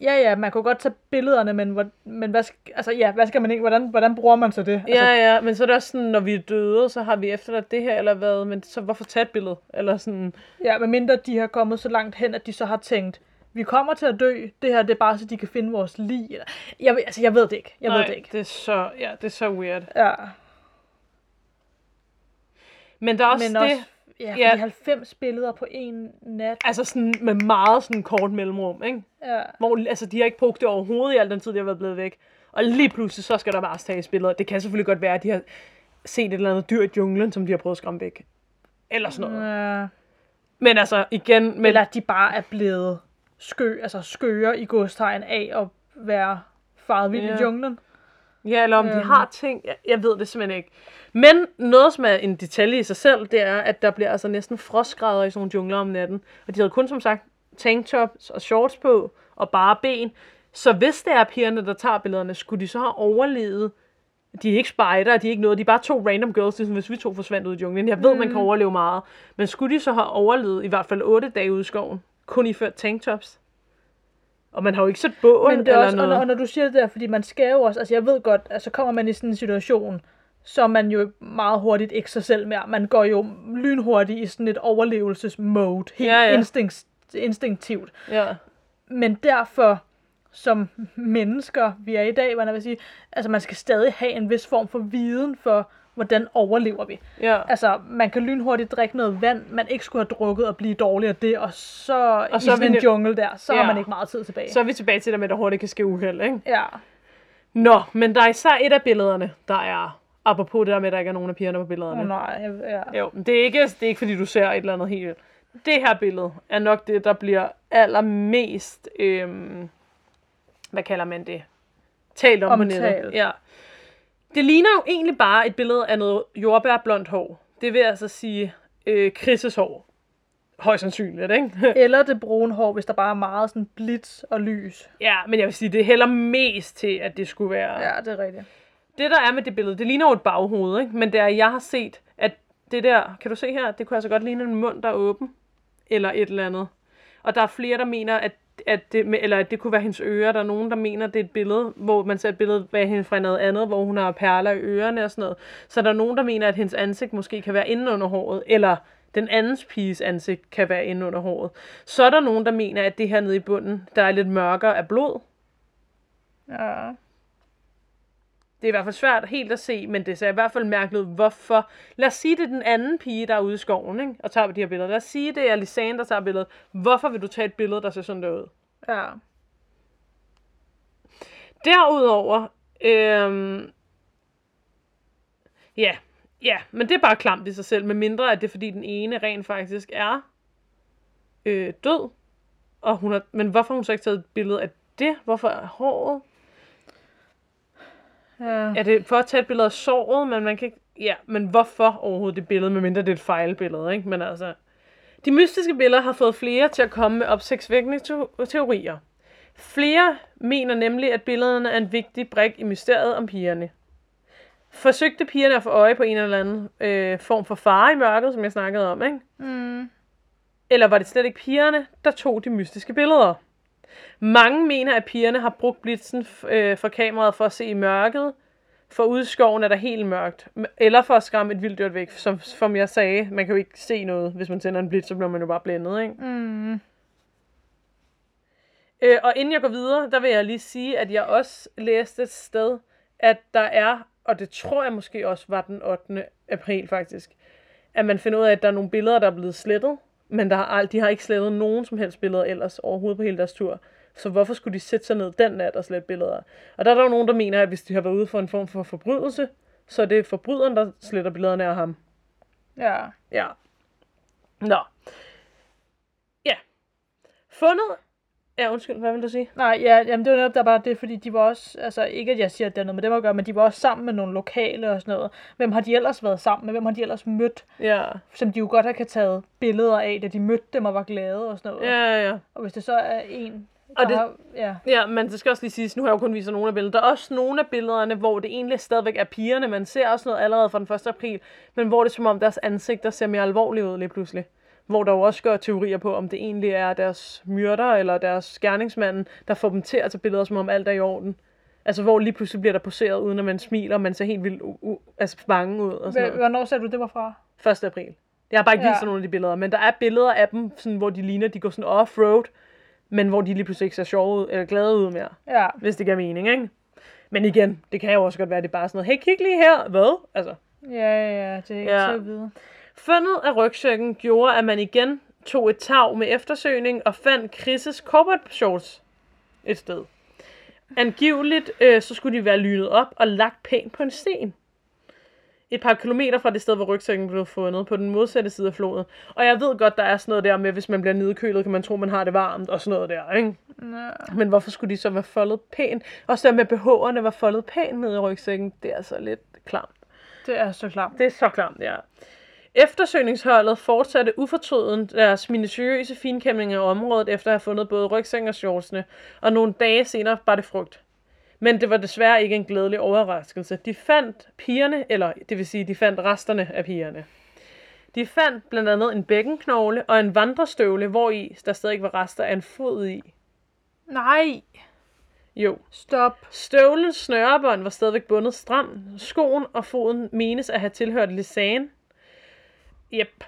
ja ja, man kunne godt tage billederne, men, hvor, men hvad, altså, ja, hvad skal man ikke, hvordan, hvordan bruger man så det? Altså, Ja, ja, men så er det også sådan, når vi er døde, så har vi efterladt det her, eller hvad, men så hvorfor tage et billede? Eller sådan, ja, medmindre de har kommet så langt hen, at de så har tænkt, vi kommer til at dø, det her det er bare så de kan finde vores lig. Eller, jeg, altså, jeg ved det ikke, jeg nej, ved det ikke. det er så, ja, det er så weird. Ja, Men der er også men det, også, ja, ja. 90 billeder på en nat. altså sådan med meget sådan kort mellemrum, ikke? Ja. Hvor altså, de har ikke brugt det overhovedet i al den tid, de har været blevet væk. Og lige pludselig, så skal der bare tages billeder. Det kan selvfølgelig godt være, at de har set et eller andet dyr i junglen, som de har prøvet at skræmme væk. Eller sådan noget. ja. Men altså, igen, men, Eller at de bare er blevet skø, altså skøre i godstegn af at være faret vild Ja. i junglen. Ja, eller om de Øhm. har ting, jeg, jeg ved det simpelthen ikke. Men noget, som er en detalje i sig selv, det er, at der bliver altså næsten frostgrader i sådan nogle jungler om natten. Og de havde kun som sagt tanktops og shorts på, og bare ben. Så hvis det er pigerne, der tager billederne, skulle de så have overlevet de er ikke spider, de er ikke noget, de er bare to random girls, ligesom hvis vi to forsvandt ud i junglen. Jeg ved, mm. man kan overleve meget. Men skulle de så have overlevet i hvert fald 8 dage ude i skoven, kun i ført tanktops? Og man har jo ikke set bål Men det er eller også, og, noget. når, og når du siger det der, fordi man skal jo også, altså jeg ved godt, altså kommer man i sådan en situation, så er man jo meget hurtigt ikke sig selv mere. Man går jo lynhurtigt i sådan et overlevelsesmode, helt Ja, ja. Instinkt, instinktivt. Ja. Men derfor, som mennesker, vi er i dag, jeg vil sige, altså man skal stadig have en vis form for viden for, hvordan overlever vi. ja. Altså, man kan lynhurtigt drikke noget vand, man ikke skulle have drukket og blive dårlig af det, og så og i så er sådan en jungle der, så Ja. har man ikke meget tid tilbage. Så er vi tilbage til det med, at der hurtigt kan ske uheld, ikke? Ja, Nå, men der er især et af billederne, der er, apropos det der med, at der ikke er nogen af pigerne på billederne. oh, nej, ja. Jo, det er, ikke, det er ikke, fordi du ser et eller andet helt. Det her billede er nok det, der bliver allermest, øhm, hvad kalder man det? Talt om på nettet. Omtalt. Ja. Det ligner jo egentlig bare et billede af noget jordbærblondt hår. Det vil altså sige øh, Chris' hår. Højst sandsynligt, ikke? Eller det brune hår, hvis der bare er meget sådan blitz og lys. ja, men jeg vil sige, det hælder mest til, at det skulle være... Ja, det er rigtigt. Det, der er med det billede, det ligner jo et baghoved, ikke? Men det er, jeg har set, at det der, kan du se her, det kunne altså godt ligne en mund, der er åben. Eller et eller andet. Og der er flere, der mener, at, at det, eller at det kunne være hendes ører. Der er nogen, der mener, det er et billede, hvor man ser et billede af hende fra noget andet, hvor hun har perler i ørerne og sådan noget. Så der er nogen, der mener, at hendes ansigt måske kan være inde under håret, eller den andens piges ansigt kan være inde under håret. Så er der nogen, der mener, at det her nede i bunden, der er lidt mørkere af blod, Ja. Det er i hvert fald svært helt at se, men det ser i hvert fald mærkeligt. Hvorfor? Lad os sige, det er den anden pige, der er ude i skoven, ikke? og tager de her billeder. Lad os sige, det er Lisanne, der tager billedet. Hvorfor vil du tage et billede, der ser sådan der ud? Ja. Derudover, øhm, ja, ja, men det er bare klamt i sig selv, med mindre at det er, fordi den ene rent faktisk er øh, død. Og hun har, men hvorfor har hun så ikke taget et billede af det? Hvorfor er håret? Ja. Er det for at tage et billede af såret, men man kan ikke... Ja, men hvorfor overhovedet det billede, medmindre det er et fejlbillede, ikke? Men altså... De mystiske billeder har fået flere til at komme med opsigtsvækkende teo- teorier. Flere mener nemlig, at billederne er en vigtig brik i mysteriet om pigerne. Forsøgte pigerne at få øje på en eller anden øh, form for fare i mørket, som jeg snakkede om, ikke? Mm. Eller var det slet ikke pigerne, der tog de mystiske billeder? Mange mener, at pigerne har brugt blitzen øh, fra kameraet for at se i mørket, for ude i skoven er der helt mørkt, eller for at skræmme et vildt dyrt væk. Som, som jeg sagde, man kan jo ikke se noget, hvis man tænder en blitz, så bliver man jo bare blændet, ikke? Mm. Øh, og inden jeg går videre, der vil jeg lige sige, at jeg også læste et sted, at der er, og det tror jeg måske også var den 8. april faktisk, at man finder ud af, at der er nogle billeder, der er blevet slettet, men der har, de har ikke slettet nogen som helst billeder ellers overhovedet på hele deres tur. Så hvorfor skulle de sætte sig ned den nat og slette billeder? Og der er der jo nogen, der mener, at hvis de har været ude for en form for forbrydelse, så er det forbryderen, der sletter billederne af ham. Ja. Ja. Nå. Ja. Fundet... Ja, undskyld, hvad vil du sige? Nej, ja, jamen det var netop der bare det, fordi de var også, altså ikke at jeg siger, at det har noget med dem at gøre, men de var også sammen med nogle lokale og sådan noget. Hvem har de ellers været sammen med? Hvem har de ellers mødt? Ja. Som de jo godt har kan taget billeder af, da de mødte dem og var glade og sådan noget. Ja, ja, ja. Og hvis det så er en Og det, ja. Ja, men det skal også lige siges, nu har jeg jo kun vist nogle af billederne. Der er også nogle af billederne, hvor det egentlig stadigvæk er pigerne. Man ser også noget allerede fra den 1. april, men hvor det er som om deres ansigter ser mere alvorlige ud lige pludselig. Hvor der jo også gør teorier på, om det egentlig er deres myrder eller deres gerningsmanden, der får dem til at tage billeder, som om alt er i orden. Altså hvor lige pludselig bliver der poseret, uden at man smiler, og man ser helt vildt altså bange ud. Og sådan noget. Hvornår sagde du, det var fra? 1. april. Jeg har bare ikke vist ja. nogle af de billeder, men der er billeder af dem, sådan, hvor de ligner, de går sådan off-road, men hvor de lige pludselig ikke ser sjove ud, eller glade ud mere Ja. hvis det giver mening, ikke? Men igen, det kan jo også godt være, at det er bare sådan noget, hey, kig lige her, hvad? Altså, Ja, ja, det er ikke Ja. til at vide. fundet af rygsækken gjorde, at man igen tog et tag med eftersøgning og fandt Chris' corporate shorts et sted. Angiveligt, øh, så skulle de være lynet op og lagt pænt på en sten. Et par kilometer fra det sted, hvor rygsækken blev fundet, på den modsatte side af floden. Og jeg ved godt, der er sådan noget der med, hvis man bliver nedkølet, kan man tro, man har det varmt, og sådan noget der, ikke? Ja. Men hvorfor skulle de så være foldet pænt? Også der med BH'erne var foldet pænt ned i rygsækken, det er altså lidt klamt. Det er så klart. Det er så klamt, ja. Eftersøgningsholdet fortsatte ufortrøden deres minutiøse finkæmning af området, efter at have fundet både rygsækken og shortsene, og nogle dage senere var det frugt. Men det var desværre ikke en glædelig overraskelse. De fandt pigerne, eller det vil sige, de fandt resterne af pigerne. De fandt blandt andet en bækkenknogle og en vandrestøvle, hvor i der stadig var rester af en fod i. Nej, Jo, stop. Støvlens snørebånd var stadigvæk bundet stramt. Skoen og foden menes at have tilhørt Lisanne. Yep.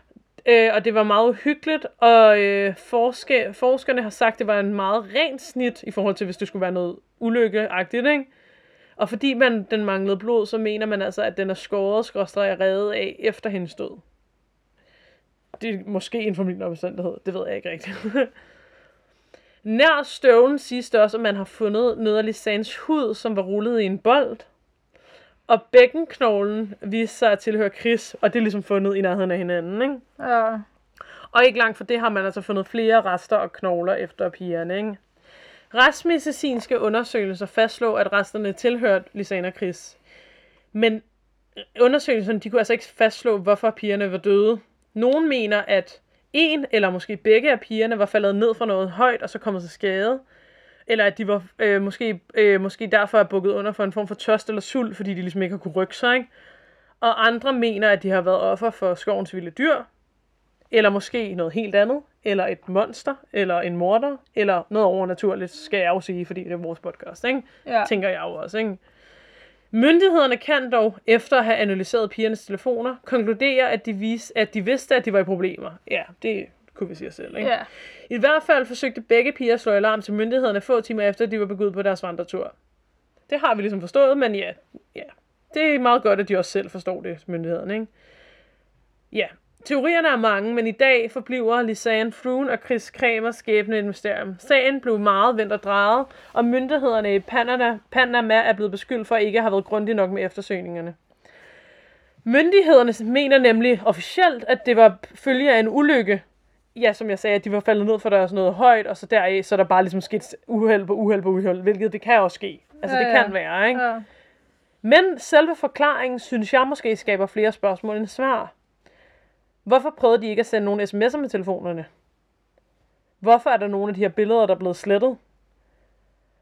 Øh, og det var meget uhyggeligt, og øh, forske, forskerne har sagt, at det var en meget rent snit, i forhold til, hvis det skulle være noget ulykkeagtigt, ikke? Og fordi man, den manglede blod, så mener man altså, at den er skåret, skråstrej reddet af efter hendes død. Det er måske en formidlende omstændighed, det ved jeg ikke rigtigt. Nær støvlen siges det også, at man har fundet af Lisannes hud, som var rullet i en bold. Og bækkenknoglen viste sig at tilhøre Chris, og det er ligesom fundet i nærheden af hinanden, ikke? Ja. Og ikke langt fra det har man altså fundet flere rester og knogler efter pigerne, ikke? Retsmedicinske undersøgelser fastslår, at resterne tilhørte Lisanne og Chris. Men øh, undersøgelserne, de kunne altså ikke fastslå, hvorfor pigerne var døde. Nogen mener, at en eller måske begge af pigerne var faldet ned fra noget højt og så kommet til skade. Eller at de var øh, måske, øh, måske derfor er bukket under for en form for tørst eller sult, fordi de ligesom ikke har kunne rykke sig. Ikke? Og andre mener, at de har været offer for skovens vilde dyr. Eller måske noget helt andet. Eller et monster. Eller en morder. Eller noget overnaturligt, skal jeg jo sige, fordi det er vores podcast. Ikke? Ja. tænker jeg jo også. Ikke? Myndighederne kan dog, efter at have analyseret pigernes telefoner, konkludere, at de, vis, at de vidste, at de var i problemer. Ja, det kunne vi sige selv. Ikke? Ja. I hvert fald forsøgte begge piger at slå alarm til myndighederne få timer efter, at de var begået på deres vandretur. Det har vi ligesom forstået, men ja, ja. Det er meget godt, at de også selv forstår det, myndighederne. Ikke? Ja, teorierne er mange, men i dag forbliver Lisanne Froon og Chris Kramers skæbne et mysterium. Sagen blev meget vendt og drejet, og myndighederne i Panama, Panama er blevet beskyldt for ikke at have været grundige nok med eftersøgningerne. Myndighederne mener nemlig officielt, at det var følge af en ulykke. Ja, som jeg sagde, at de var faldet ned for der er sådan noget højt, og så deraf, så er der bare ligesom sket uheld på uheld på uheld, hvilket det kan også ske. Altså, Ja, det ja. kan være, ikke? ja. Men selve forklaringen, synes jeg måske skaber flere spørgsmål end svar. Hvorfor prøvede de ikke at sende nogle sms'er med telefonerne? Hvorfor er der nogle af de her billeder, der er blevet slettet?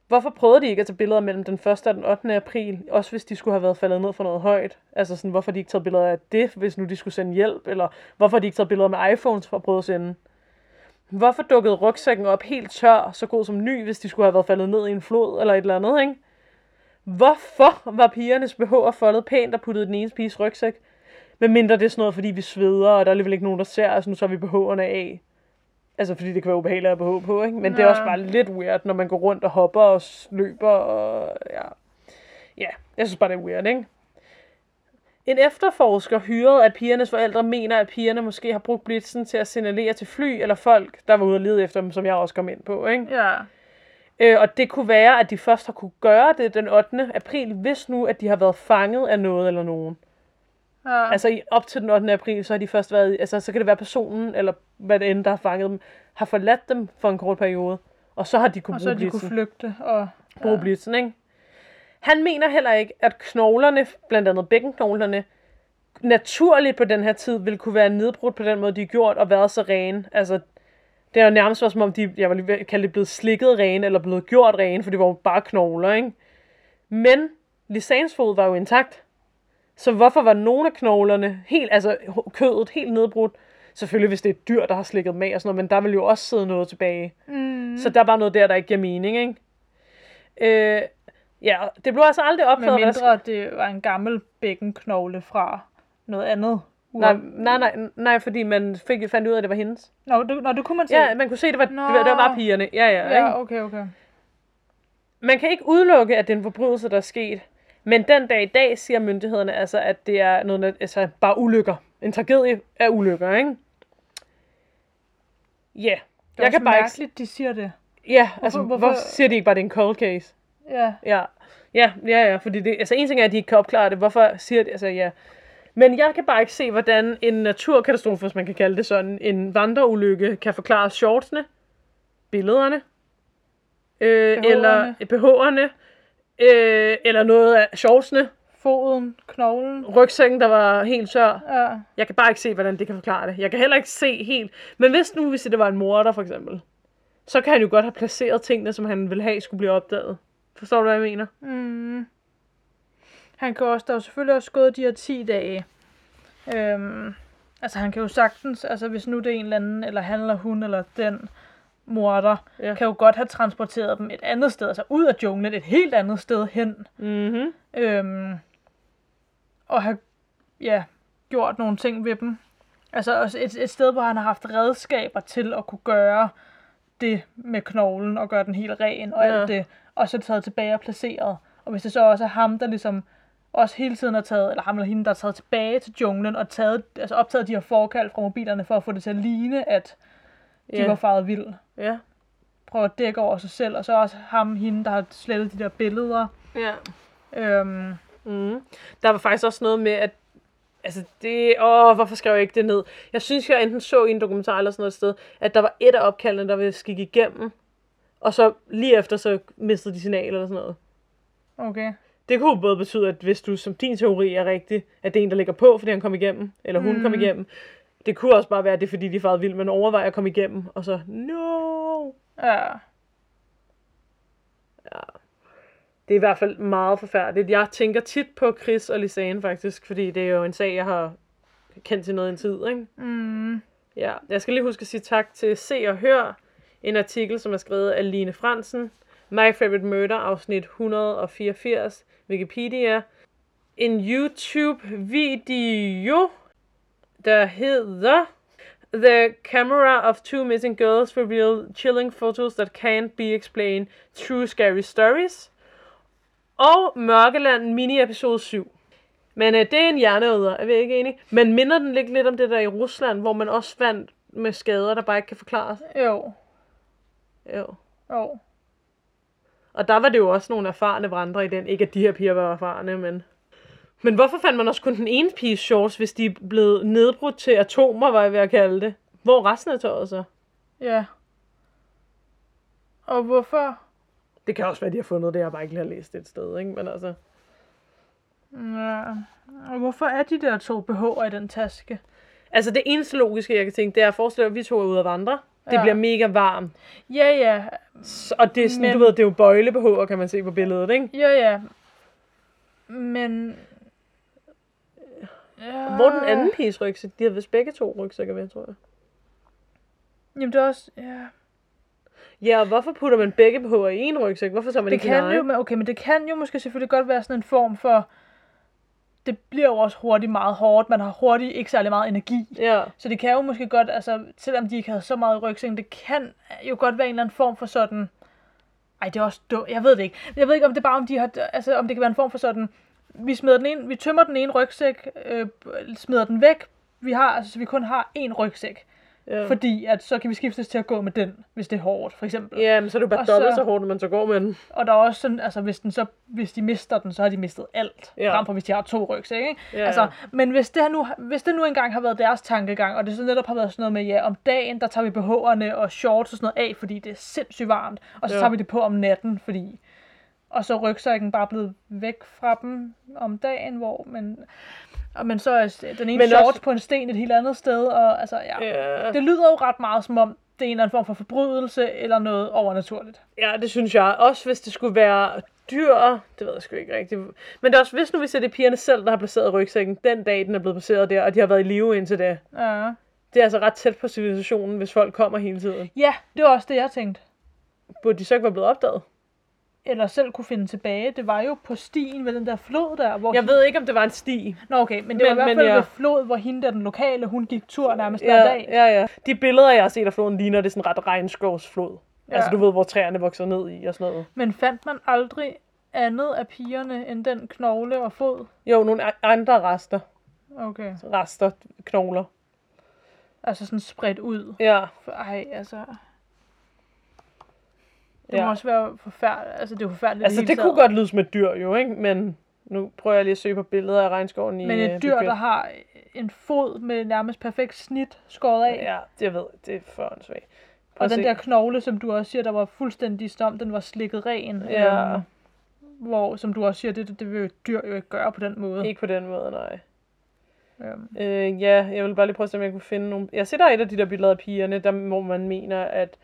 Hvorfor prøvede de ikke at tage billeder mellem den 1. og den 8. april, også hvis de skulle have været faldet ned for noget højt? Altså sådan, hvorfor de ikke taget billeder af det, hvis nu de skulle sende hjælp? Eller hvorfor har de ikke taget billeder med iPhones for at prøve at sende? Hvorfor dukkede rygsækken op helt tør, så god som ny, hvis de skulle have været faldet ned i en flod eller et eller andet, ikke? Hvorfor var pigernes BH'er foldet pænt og puttet i den ene piges rygsæk? Men mindre det er sådan noget, fordi vi sveder, og der er alligevel ikke nogen, der ser os, nu tager vi BH'erne af. Altså, fordi det kan være ubehageligt at have BH på, ikke? Men det er også bare lidt weird, når man går rundt og hopper og løber, og ja. Ja, jeg synes bare, det er weird, ikke? En efterforsker hyret af pigernes forældre mener, at pigerne måske har brugt blitzen til at signalere til fly eller folk, der var ude at lede efter dem, som jeg også kom ind på, ikke? Ja. Øh, og det kunne være, at de først har kunne gøre det den 8. april, hvis nu, at de har været fanget af noget eller nogen. Ja. Altså i, op til den 8. april, så har de først været, altså så kan det være personen, eller hvad det end, der har fanget dem, har forladt dem for en kort periode, og så har de kunne og så bruge de kunne flygte. Og, Bruge blitzen, ikke? Han mener heller ikke, at knoglerne, blandt andet bækkenknoglerne, naturligt på den her tid ville kunne være nedbrudt på den måde, de er gjort, og været så rene. Altså, Det er jo nærmest som om de, jeg at kalde det blevet slikket rene, eller blevet gjort rene, for det var jo bare knogler, ikke? Men Lisans fod var jo intakt. Så hvorfor var nogle af knoglerne, helt, altså kødet, helt nedbrudt? Selvfølgelig, hvis det er et dyr, der har slikket med og sådan noget, men der vil jo også sidde noget tilbage. Mm. Så der er bare noget der, der ikke giver mening, ikke? Øh, ja, det blev altså aldrig opdaget, hvad der mindre det var en gammel bækkenknogle fra noget andet. Nej, nej, nej, nej, fordi man fik, fandt ud af, at det var hendes. Nå, det, nå, det kunne man se. Ja, man kunne se, at det var, det var, det var bare pigerne. Ja, ja, ja. ja okay, okay. Man kan ikke udelukke, at det er en forbrydelse, der er sket. Men den dag i dag siger myndighederne altså, at det er noget, altså bare ulykker. En tragedie af ulykker, ikke? Ja. Yeah. Det er Jeg kan bare ikke... mærkeligt, de siger det. Ja, altså, Hvorfor- hvorfor, hvorfor- siger de ikke bare, at det er en cold case? Ja. Ja, ja, ja, ja, fordi det, altså en ting er, at de ikke kan opklare det, hvorfor siger de, altså ja. Men jeg kan bare ikke se, hvordan en naturkatastrofe, hvis man kan kalde det sådan, en vandreulykke, kan forklare shortsene, billederne, øh, BH'erne. eller BH'erne, øh, eller noget af shortsene, Foden, knoglen. rygsækken, der var helt tør. Ja. Jeg kan bare ikke se, hvordan det kan forklare det. Jeg kan heller ikke se helt. Men hvis nu, hvis det var en morder, for eksempel, så kan han jo godt have placeret tingene, som han ville have, skulle blive opdaget. Forstår du, hvad jeg mener? Mm. Han kan også, der er jo selvfølgelig også gået de her 10 dage. Øhm, altså han kan jo sagtens, altså hvis nu det er en eller anden, eller han eller hun, eller den morder, Ja. kan jo godt have transporteret dem et andet sted, altså ud af junglen, et helt andet sted hen. Mhm. Øhm, og have, ja, gjort nogle ting ved dem. Altså også et, et sted, hvor han har haft redskaber til at kunne gøre det med knoglen og gøre den helt ren og Ja. alt det, og så taget tilbage og placeret. Og hvis det så også er ham, der ligesom også hele tiden har taget, eller ham eller hende, der har taget tilbage til junglen og taget, altså optaget de her forkald fra mobilerne for at få det til at ligne, at de Ja. var faret vild. Ja. Prøve at dække over sig selv, og så også ham, hende, der har slettet de der billeder. Ja. Øhm, Mm. Der var faktisk også noget med, at Altså det, åh, hvorfor skrev jeg ikke det ned? Jeg synes, jeg enten så i en dokumentar eller sådan noget sted, at der var et af opkaldene, der ville skikke igennem, og så lige efter, så mistede de signal eller sådan noget. okay. Det kunne både betyde, at hvis du som din teori er rigtig, at det er en, der ligger på, fordi han kom igennem, eller hun mm. kom igennem. Det kunne også bare være, at det er, fordi de farede vildt, men overvejer at komme igennem, og så, no! Ja. Det er i hvert fald meget forfærdeligt. Jeg tænker tit på Chris og Lisanne faktisk, fordi det er jo en sag, jeg har kendt til noget en tid, ikke? Mm. Ja, jeg skal lige huske at sige tak til Se og Hør, en artikel, som er skrevet af Line Fransen. My Favorite Murder, afsnit 184, Wikipedia. En YouTube-video, der hedder The camera of two missing girls reveal chilling photos that can't be explained. True scary stories. Og Mørkeland mini-episode 7. Men øh, det er en hjerneøder, er vi ikke enige? Men minder den ikke lidt om det der i Rusland, hvor man også fandt med skader, der bare ikke kan forklares? Jo. Jo. Jo. Og der var det jo også nogle erfarne vandre i den. Ikke at de her piger var erfarne, men... Men hvorfor fandt man også kun den ene piges shorts, hvis de er blevet nedbrudt til atomer, var jeg ved at kalde det? Hvor resten af tøjet så? Ja. Og hvorfor? Det kan også være, de har fundet det, jeg bare ikke lige har læst et sted, ikke? Men altså... Ja. Og hvorfor er de der to BH'er i den taske? Altså det eneste logiske, jeg kan tænke, det er at forestille at vi to er ude at vandre. Det Ja. bliver mega varmt. Ja, ja. Så- Og det er sådan, Men- du ved, det er jo bøjle kan man se på billedet, ikke? Ja, ja. Men... Ja. Hvor den anden piges rygsæk? De har vist begge to rygsækker med, tror jeg. Jamen, det er også... Ja. Ja, og hvorfor putter man begge på i en rygsæk? Hvorfor tager man Det ikke kan jo, men okay, men det kan jo måske selvfølgelig godt være sådan en form for... Det bliver jo også hurtigt meget hårdt. Man har hurtigt ikke særlig meget energi. Ja, Så det kan jo måske godt, altså, selvom de ikke havde så meget i rygsækken, det kan jo godt være en eller anden form for sådan... Ej, det er også dumt. Jeg ved det ikke. Jeg ved ikke, om det bare om de har... Altså, om det kan være en form for sådan... Vi smider den ene, vi tømmer den ene rygsæk, øh, smider den væk. Vi har, altså, så vi kun har én rygsæk. ja. Fordi at så kan vi skiftes til at gå med den, hvis det er hårdt, for eksempel. ja men så er det bare Og dobbelt så- så hårdt, når man så går med den. Og der er også sådan, altså hvis, den så, hvis de mister den, så har de mistet alt. Ja. Frem for hvis de har to rygsække, ikke? Ja, altså, men hvis det, nu, hvis det nu engang har været deres tankegang, og det så netop har været sådan noget med, ja, om dagen, der tager vi BH'erne og shorts og sådan noget af, fordi det er sindssygt varmt, og så ja. tager vi det på om natten, fordi... Og så rygsækken bare blevet væk fra dem om dagen, hvor men, og, men så er den ene Men shorts også- på en sten et helt andet sted, og altså, ja. Ja. Det lyder jo ret meget som om, det er en eller anden form for forbrydelse eller noget overnaturligt. Ja, det synes jeg. Også hvis det skulle være dyr, det ved jeg sgu ikke rigtigt. Men det er også, hvis nu vi ser det er pigerne selv, der har placeret rygsækken, den dag, den er blevet placeret der, og de har været i live indtil det. Ja. Det er altså ret tæt på civilisationen, hvis folk kommer hele tiden. ja, det var også det, jeg tænkte. Burde de så ikke være blevet opdaget? Eller selv kunne finde tilbage. Det var jo på stien ved den der flod der. Hvor Jeg ved ikke, om det var en sti. Nå okay, men det var Men- i hvert fald ja. ved flod, hvor hende der, den lokale, hun gik tur nærmest hver Ja, dag. ja, ja. De billeder, jeg har set af floden, ligner det sådan ret regnskovsflod. Ja. Altså, du ved, hvor træerne vokser ned i og sådan noget. Men fandt man aldrig andet af pigerne end den knogle og fod? Jo, nogle andre rester. Okay. Rester, knogler. Altså sådan spredt ud. Ja, ej, altså... Det Ja. må også være forfærdeligt. Altså, det er jo forfærdeligt altså det hele kunne godt lyde som et dyr jo, ikke? Men nu prøver jeg lige at søge på billeder af regnskoven i Men øh, et dyr, Phuket. der har en fod med nærmest perfekt snit skåret af. Ja, jeg ved, det er for åndssvagt. Og den der knogle, som du også siger, der var fuldstændig stom, den var slikket ren. Ja. Øhm, hvor, som du også siger, det, det vil et dyr jo ikke gøre på den måde. Ikke på den måde, nej. Øhm, Øh, ja, jeg vil bare lige prøve at se, om jeg kunne finde nogle... Jeg ser der er et af de der billeder af pigerne, der, hvor man mener, at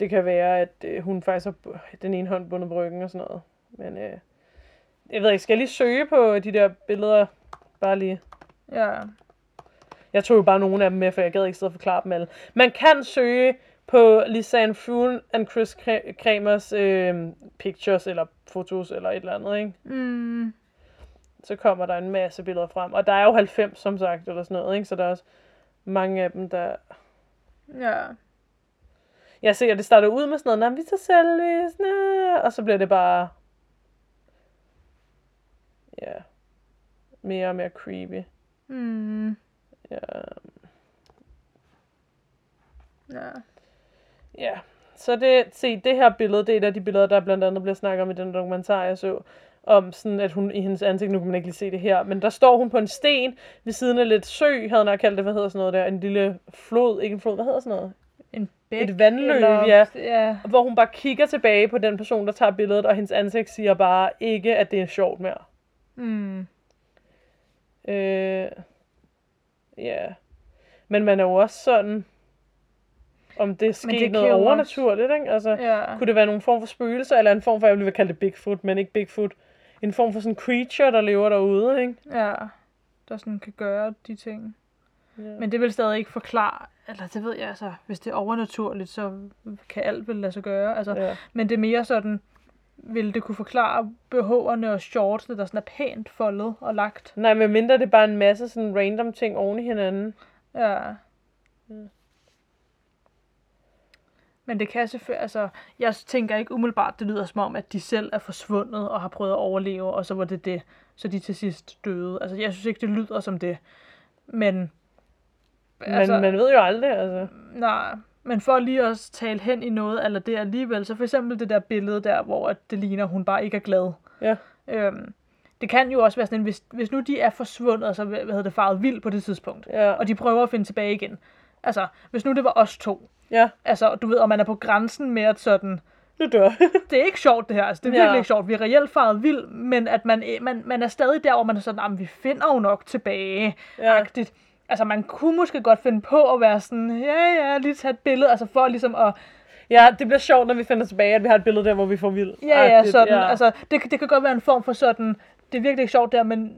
det kan være, at øh, hun faktisk har den ene hånd bundet på ryggen og sådan noget. Men øh, jeg ved ikke, skal jeg lige søge på de der billeder? Bare lige. ja. Jeg tog jo bare nogle af dem med, for jeg gad ikke sidde og forklare dem alle. Man kan søge på Lisanne Froon and Chris Kramers øh, pictures, eller fotos, eller et eller andet, ikke? Mm, så kommer der en masse billeder frem. Og der er jo 90, som sagt, eller sådan noget, ikke? Så der er også mange af dem, der... ja. Jeg ser, at det starter ud med sådan noget, "Nå, vi selfies, næ", og så bliver det bare... Ja. Mere og mere creepy. Mm, Ja. ja. ja. Så det, se, det her billede, det er et af de billeder, der blandt andet bliver snakket om i den dokumentar, jeg så, om sådan, at hun i hendes ansigt, nu kan man ikke lige se det her, men der står hun på en sten ved siden af lidt sø, havde hun kaldt det, hvad hedder sådan noget der, en lille flod, ikke en flod, hvad hedder sådan noget? En bæk, Et vandløb, eller, ja. ja. hvor hun bare kigger tilbage på den person, der tager billedet, og hendes ansigt siger bare ikke, at det er sjovt mere. Mm, Øh, ja. Men man er jo også sådan, om det er sket det noget overnaturligt, ikke? Altså, ja. kunne det være nogen form for spøgelser, eller en form for, jeg vil kalde det Bigfoot, men ikke Bigfoot. En form for sådan creature, der lever derude, ikke? ja. Der sådan kan gøre de ting. Ja. Men det vil stadig ikke forklare, eller det ved jeg altså, hvis det er overnaturligt, så kan alt vel lade sig gøre. Altså, Ja. Men det er mere sådan, vil det kunne forklare BH'erne og shortsene, der sådan er pænt foldet og lagt. Nej, men mindre det er bare en masse sådan random ting oven i hinanden. Ja. Men det kan selvfølgelig, altså, jeg tænker ikke umiddelbart, det lyder som om, at de selv er forsvundet og har prøvet at overleve, og så var det det, så de til sidst døde. Altså, jeg synes ikke, det lyder som det. Men, Men altså, man ved jo aldrig, altså. nej, men for lige at tale hen i noget eller det alligevel, så for eksempel det der billede der, hvor at det ligner, hun bare ikke er glad. Ja. Øhm, det kan jo også være sådan, hvis, hvis nu de er forsvundet, så hvad hedder det, faret vild på det tidspunkt, Ja. og de prøver at finde tilbage igen. Altså, hvis nu det var os to, Ja, altså, du ved, og man er på grænsen med at sådan, du dør. det er ikke sjovt det her, altså, det er Ja. virkelig ikke sjovt, vi er reelt faret vild, men at man, man, man er stadig der, hvor man er sådan, "Jamen, vi finder jo nok tilbage, Ja. agtigt. Altså, man kunne måske godt finde på at være sådan, ja, ja, lige tage et billede, altså for ligesom at, Ja, det bliver sjovt, når vi finder tilbage, at vi har et billede der, hvor vi får vild. ja, ja, sådan, altså, det, det kan godt være en form for sådan, det er virkelig ikke sjovt der, men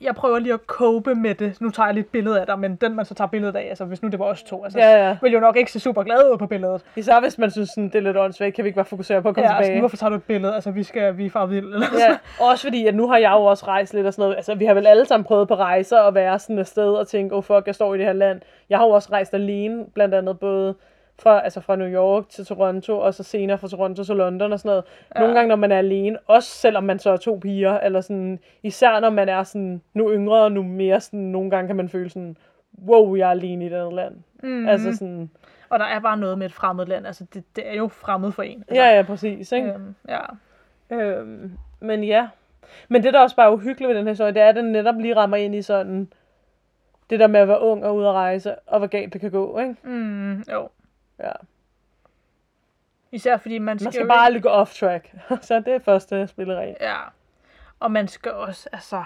jeg prøver lige at cope med det. Nu tager jeg lige et billede af dig, men den man så tager billedet af, altså hvis nu det var os to, altså, Ja, ja. vil jo nok ikke se super glad ud på billedet. Især hvis man synes, sådan, det er lidt åndssvagt, kan vi ikke bare fokusere på at komme Ja, altså, tilbage. hvorfor tager du et billede? Altså, vi skal, vi er far vild. Eller? Ja, også fordi, at nu har jeg jo også rejst lidt og sådan noget. Altså, vi har vel alle sammen prøvet på rejser og være sådan et sted og tænke, oh fuck, jeg står i det her land. Jeg har jo også rejst alene, blandt andet både fra, altså fra New York til Toronto, og så senere fra Toronto til London og sådan noget. Ja. Nogle gange, når man er alene, også selvom man så er to piger, eller sådan, især når man er sådan, nu yngre og nu mere sådan, nogle gange kan man føle sådan, wow, jeg er alene i det land. Mm-hmm. Altså sådan, Og der er bare noget med et fremmed land. Altså, det, det er jo fremmed for en. Altså, ja, ja, præcis, ikke? Øhm, ja. Øhm, men ja. Men det, der også bare er uhyggeligt ved den her historie, det er, at den netop lige rammer ind i sådan, det der med at være ung og ude at rejse, og hvor galt det kan gå, ikke? Mm, jo. Ja. Især fordi man skal, Man skal jo bare gå off track. så det er første spilleregel. Ja. Og man skal også, altså...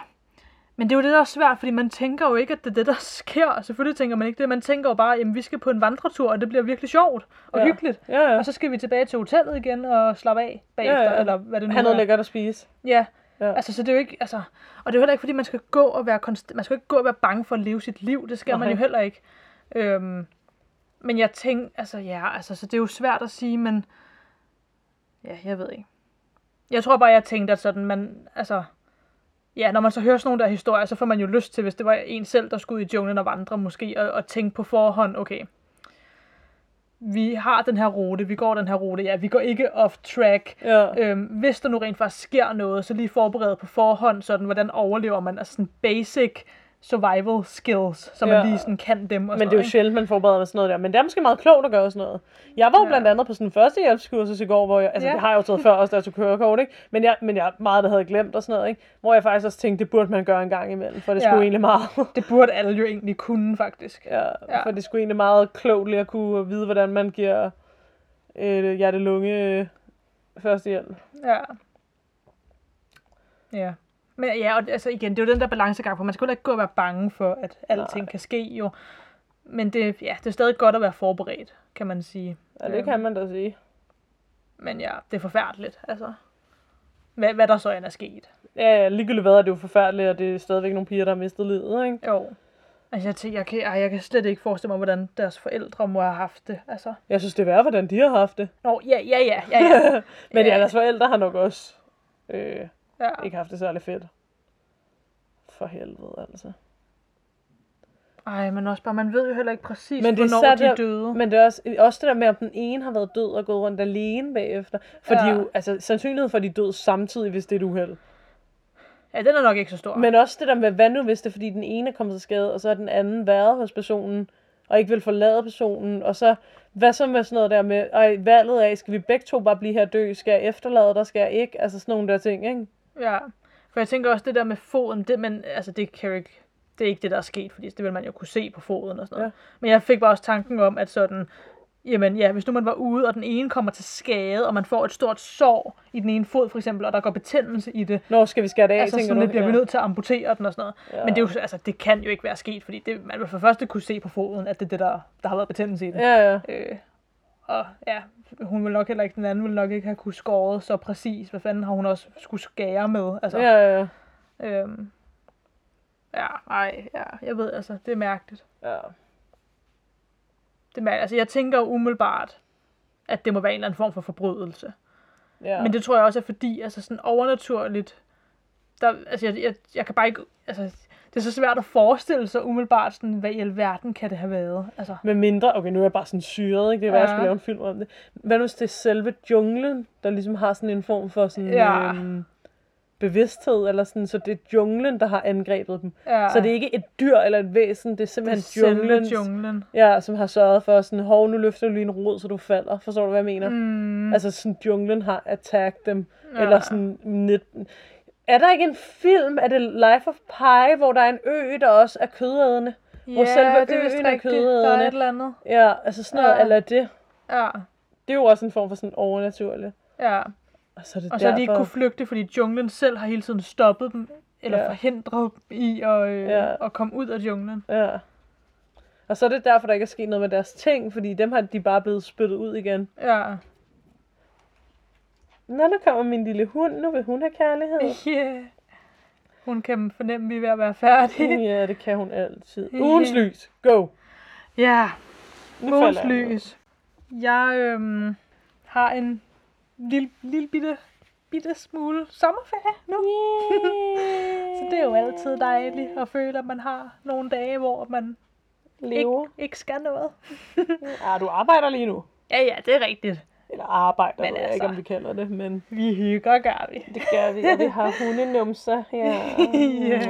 Men det er jo det, der er svært, fordi man tænker jo ikke, at det er det, der sker. Selvfølgelig tænker man ikke det. Man tænker jo bare, at vi skal på en vandretur, og det bliver virkelig sjovt og Ja. hyggeligt. Ja, ja. Og så skal vi tilbage til hotellet igen og slappe af bagefter, Ja, ja. eller hvad det nu Han noget er. lækkert at spise. Ja. Ja. Altså, så det er jo ikke, altså, og det er jo heller ikke, fordi man skal gå og være konst- man skal ikke gå og være bange for at leve sit liv. Det skal man Nej. jo heller ikke. Øhm, men jeg tænker, altså ja, altså, så det er jo svært at sige, men ja, jeg ved ikke. Jeg tror bare, jeg tænkte, at sådan, man, altså, ja, når man så hører sådan nogle der historier, så får man jo lyst til, hvis det var en selv, der skulle ud i junglen og vandre måske, og, og tænke på forhånd, okay, vi har den her rute, vi går den her rute, ja, vi går ikke off track, Ja. Øhm, hvis der nu rent faktisk sker noget, så lige forberede på forhånd, sådan, hvordan overlever man, altså sådan basic survival skills, så man Ja. lige sådan kan dem og Men sådan det er jo sjældent, man forbereder med sådan noget der. Men det er måske meget klogt at gøre sådan noget. Jeg var jo Ja. blandt andet på sådan en førstehjælpskursus i går, hvor jeg, altså Ja. det har jeg jo taget før også, da jeg tog kørekort, ikke? Men jeg, men jeg meget, der havde glemt og sådan noget, ikke? Hvor jeg faktisk også tænkte, det burde man gøre en gang imellem, for det Ja. skulle egentlig meget. Det burde alle jo egentlig kunne, faktisk. ja, Ja. for det skulle egentlig meget klogt lige at kunne vide, hvordan man giver øh, hjerte-lunge øh, førstehjælp. Ja. Ja. Men ja, og altså igen, det er jo den der balancegang, for man skal jo ikke gå og være bange for, at alting Nej. kan ske jo. Men det, ja, det er stadig godt at være forberedt, kan man sige. Ja, det Øhm, kan man da sige. Men ja, det er forfærdeligt, altså. Hvad, hvad der så end er sket. Ja, ja, ligegyldigt hvad er det jo forfærdeligt, og det er stadigvæk nogle piger, der har mistet livet, ikke? Jo. Altså, jeg, tænker, jeg, kan, jeg kan slet ikke forestille mig, hvordan deres forældre må have haft det. Altså, Jeg synes, det er værre, hvordan de har haft det. Nå, ja, ja, ja, ja, ja. Men Ja. deres forældre har nok også øh, ja. ikke haft det særlig fedt. For helvede, altså. Ej, men også bare, man ved jo heller ikke præcis, Men det er hvornår de er døde. Men det er også, også det der med, om den ene har været død og gået rundt alene bagefter. For ja. De er jo, altså, sandsynligheden for, at de er død samtidig, hvis det er et uheld. Ja, den er nok ikke så stor. Men også det der med, hvad nu hvis det er, fordi den ene er kommet til skade, og så har den anden været hos personen, og ikke vil forlade personen, og så, hvad så med sådan noget der med, ej, valget af, skal vi begge to bare blive her og dø, skal jeg efterlade dig, skal jeg ikke, altså sådan nogle der ting, ikke? Ja, for jeg tænker også det der med foden, det, men, altså, det kan ikke, det er ikke det, der er sket, fordi det vil man jo kunne se på foden og sådan noget. Ja. Men jeg fik bare også tanken om, at sådan, jamen ja, hvis nu man var ude, og den ene kommer til skade, og man får et stort sår i den ene fod for eksempel, og der går betændelse i det, Når skal vi skære det af, altså sådan du? lidt, bliver vi nødt til at amputere den og sådan noget. Ja. Ja. Men det, er jo, altså, det kan jo ikke være sket, fordi det, man vil for det første kunne se på foden, at det er det, der, der har været betændelse i den. Ja, ja. Øh, og ja, hun vil nok heller ikke, den anden vil nok ikke have kunne skåret så præcis. Hvad fanden har hun også skulle skære med? Altså, Ja, ja, ja. Øhm, ja, ej, ja, jeg ved, altså, det er mærkeligt. ja. Det er mærkeligt. Altså, jeg tænker umiddelbart, at det må være en eller anden form for forbrydelse. Ja. Men det tror jeg også er fordi, altså sådan overnaturligt, der, altså jeg, jeg, jeg kan bare ikke, altså det er så svært at forestille sig umiddelbart, sådan, hvad i alverden kan det have været. Altså, Med mindre, okay, nu er jeg bare sådan syret, ikke? Det er, hvad jeg Ja. skulle lave en film om det. Hvad nu hvis det er selve junglen, der ligesom har sådan en form for sådan Ja. øhm, bevidsthed, eller sådan, så det er junglen, der har angrebet dem. ja, Så det er ikke et dyr eller et væsen, det er det er simpelthen junglen, junglen. ja, som har sørget for sådan, hov, nu løfter du lige en rod, så du falder. Forstår du, hvad jeg mener? Mm, Altså sådan, junglen har attacked dem. Ja. Eller sådan, net... Er der ikke en film, er det Life of Pi, hvor der er en ø, der også er kødædende? hvor selve det er øen er rigtigt. Der er kødædende. et eller andet. Ja, altså sådan noget, Ja. eller det. Ja, Det er jo også en form for sådan overnaturligt. ja. Og så er det Og så de ikke kunne flygte, fordi junglen selv har hele tiden stoppet dem, eller Ja. ja. forhindret dem i at, øh, Ja. ja. at komme ud af junglen. Ja. Og så er det derfor, der ikke er sket noget med deres ting, fordi dem har de bare blevet spyttet ud igen. Ja. Nå, nu kommer min lille hund. Nu vil hun have kærlighed. Yeah. Hun kan fornemme, at vi er ved at være færdige. ja, det kan hun altid. Ugens lys. Go. Ja, Nu Ugens lys. Jeg øhm, har en lille, lille bitte, bitte smule sommerferie nu. Så det er jo altid dejligt at føle, at man har nogle dage, hvor man ikke, Leve. ikke skal noget. Ah, du arbejder lige nu. Ja, ja, det er rigtigt. Eller arbejder, Men men jeg ikke, altså. om vi kalder det, men Vi hygger, gør vi. det gør vi, og vi har hundenumser. Ja. Ja.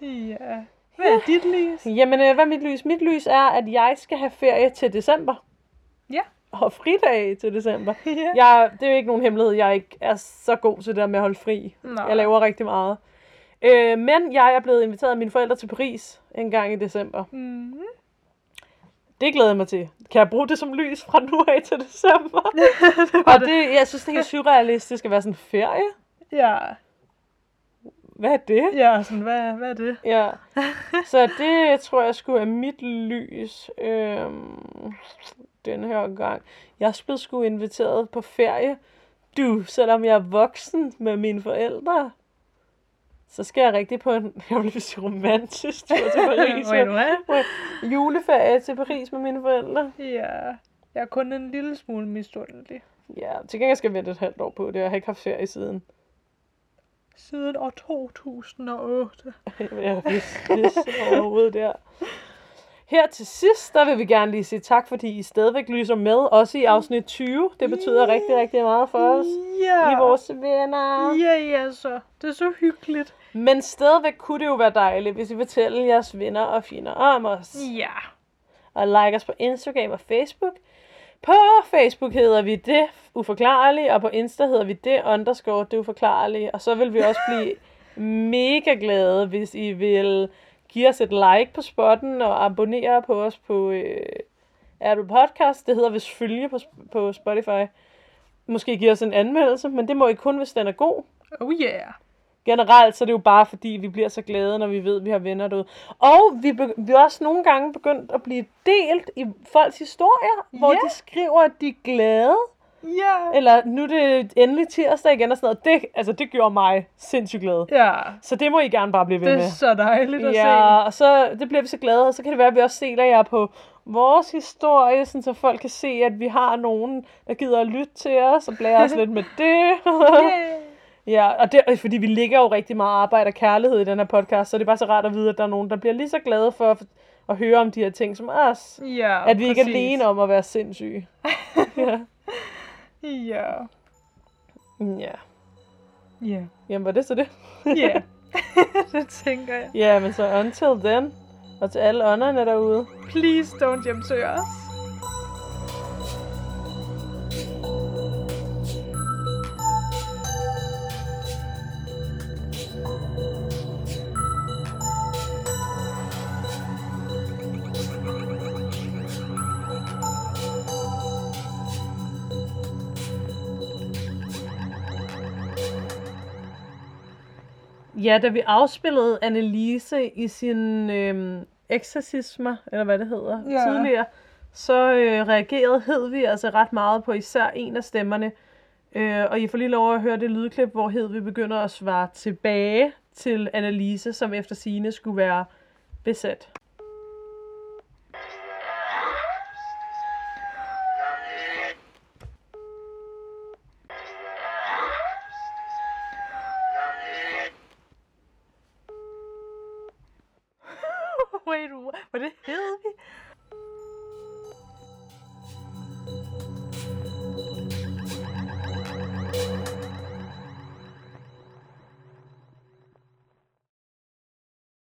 Ja. Hvad er dit lys? Jamen, øh, hvad er mit lys? Mit lys er, at jeg skal have ferie til december. Ja. Og fridag til december. Ja. Jeg, det er jo ikke nogen hemmelighed, jeg ikke er så god til det der med at holde fri. Nå. Jeg laver rigtig meget. Øh, men jeg er blevet inviteret af mine forældre til Paris en gang i december. Mm. Det glæder jeg mig til. Kan jeg bruge det som lys fra nu af til december? og det, jeg synes, det er helt surrealistisk at være sådan en ferie. Ja. hvad er det? Ja, sådan, hvad, hvad er det? Ja. Så det tror jeg skulle er mit lys øhm, den her gang. Jeg blevet sgu inviteret på ferie. Du, selvom jeg er voksen med mine forældre, så skal jeg rigtig på en, jeg vil sige romantisk tur til Paris. Juleferie til Paris med mine forældre. Ja, jeg er kun en lille smule misundelig. Ja, til gengæld skal jeg vente et halvt år på det. Jeg har ikke haft ferie siden. Siden år 2008. Jeg vidste vidste overhovedet der. Her til sidst, der vil vi gerne lige sige tak, fordi I stadigvæk lyser med, også i afsnit 20. Det betyder rigtig, rigtig meget for os. Ja. I vores venner. Ja, ja, så. Det er så hyggeligt. Men stadigvæk kunne det jo være dejligt, hvis I fortæller jeres venner og fjender om os. Ja. Og like os på Instagram og Facebook. På Facebook hedder vi det uforklarlige, og på Insta hedder vi det underscore det uforklarlige. Og så vil vi også blive mega glade, hvis I vil give os et like på spotten og abonnere på os på øh, Apple Podcast. Det hedder vist følge på, på Spotify. Måske give os en anmeldelse, men det må I kun, hvis den er god. Oh yeah. Generelt så er det jo bare fordi, vi bliver så glade, når vi ved, at vi har venner derude. Og vi, be- vi er også nogle gange begyndt at blive delt i folks historier, hvor Ja. de skriver, at de er glade. Ja. Eller nu er det endelig tirsdag igen og sådan noget. Det, altså, det gjorde mig sindssygt glad. Ja. Så det må I gerne bare blive ved Det med. er så dejligt at Ja, se. og så det bliver vi så glade, og så kan det være, at vi også deler jer på vores historie, sådan, så folk kan se, at vi har nogen, der gider at lytte til os, og blære os lidt med det. Yeah. Ja, og det fordi vi ligger jo rigtig meget arbejde og kærlighed i den her podcast, så det er bare så rart at vide, at der er nogen, der bliver lige så glade for at, at høre om de her ting som os. Ja, At vi ikke er præcis. alene om at være sindssyge. ja. Ja. ja. Ja. Jamen, var det så det? Ja. det tænker jeg. Ja, men så until then, og til alle ånderne derude. Please don't hjemsøge os. Ja, da vi afspillede Annelise i sin øhm, eksorcismer, eller hvad det hedder, Ja. tidligere, så øh, reagerede Hedvig altså ret meget på især en af stemmerne. Øh, og I får lige lov at høre det lydklip, hvor Hedvig begynder at svare tilbage til Annelise, som efter sine skulle være besat. What? Var det Hedvig?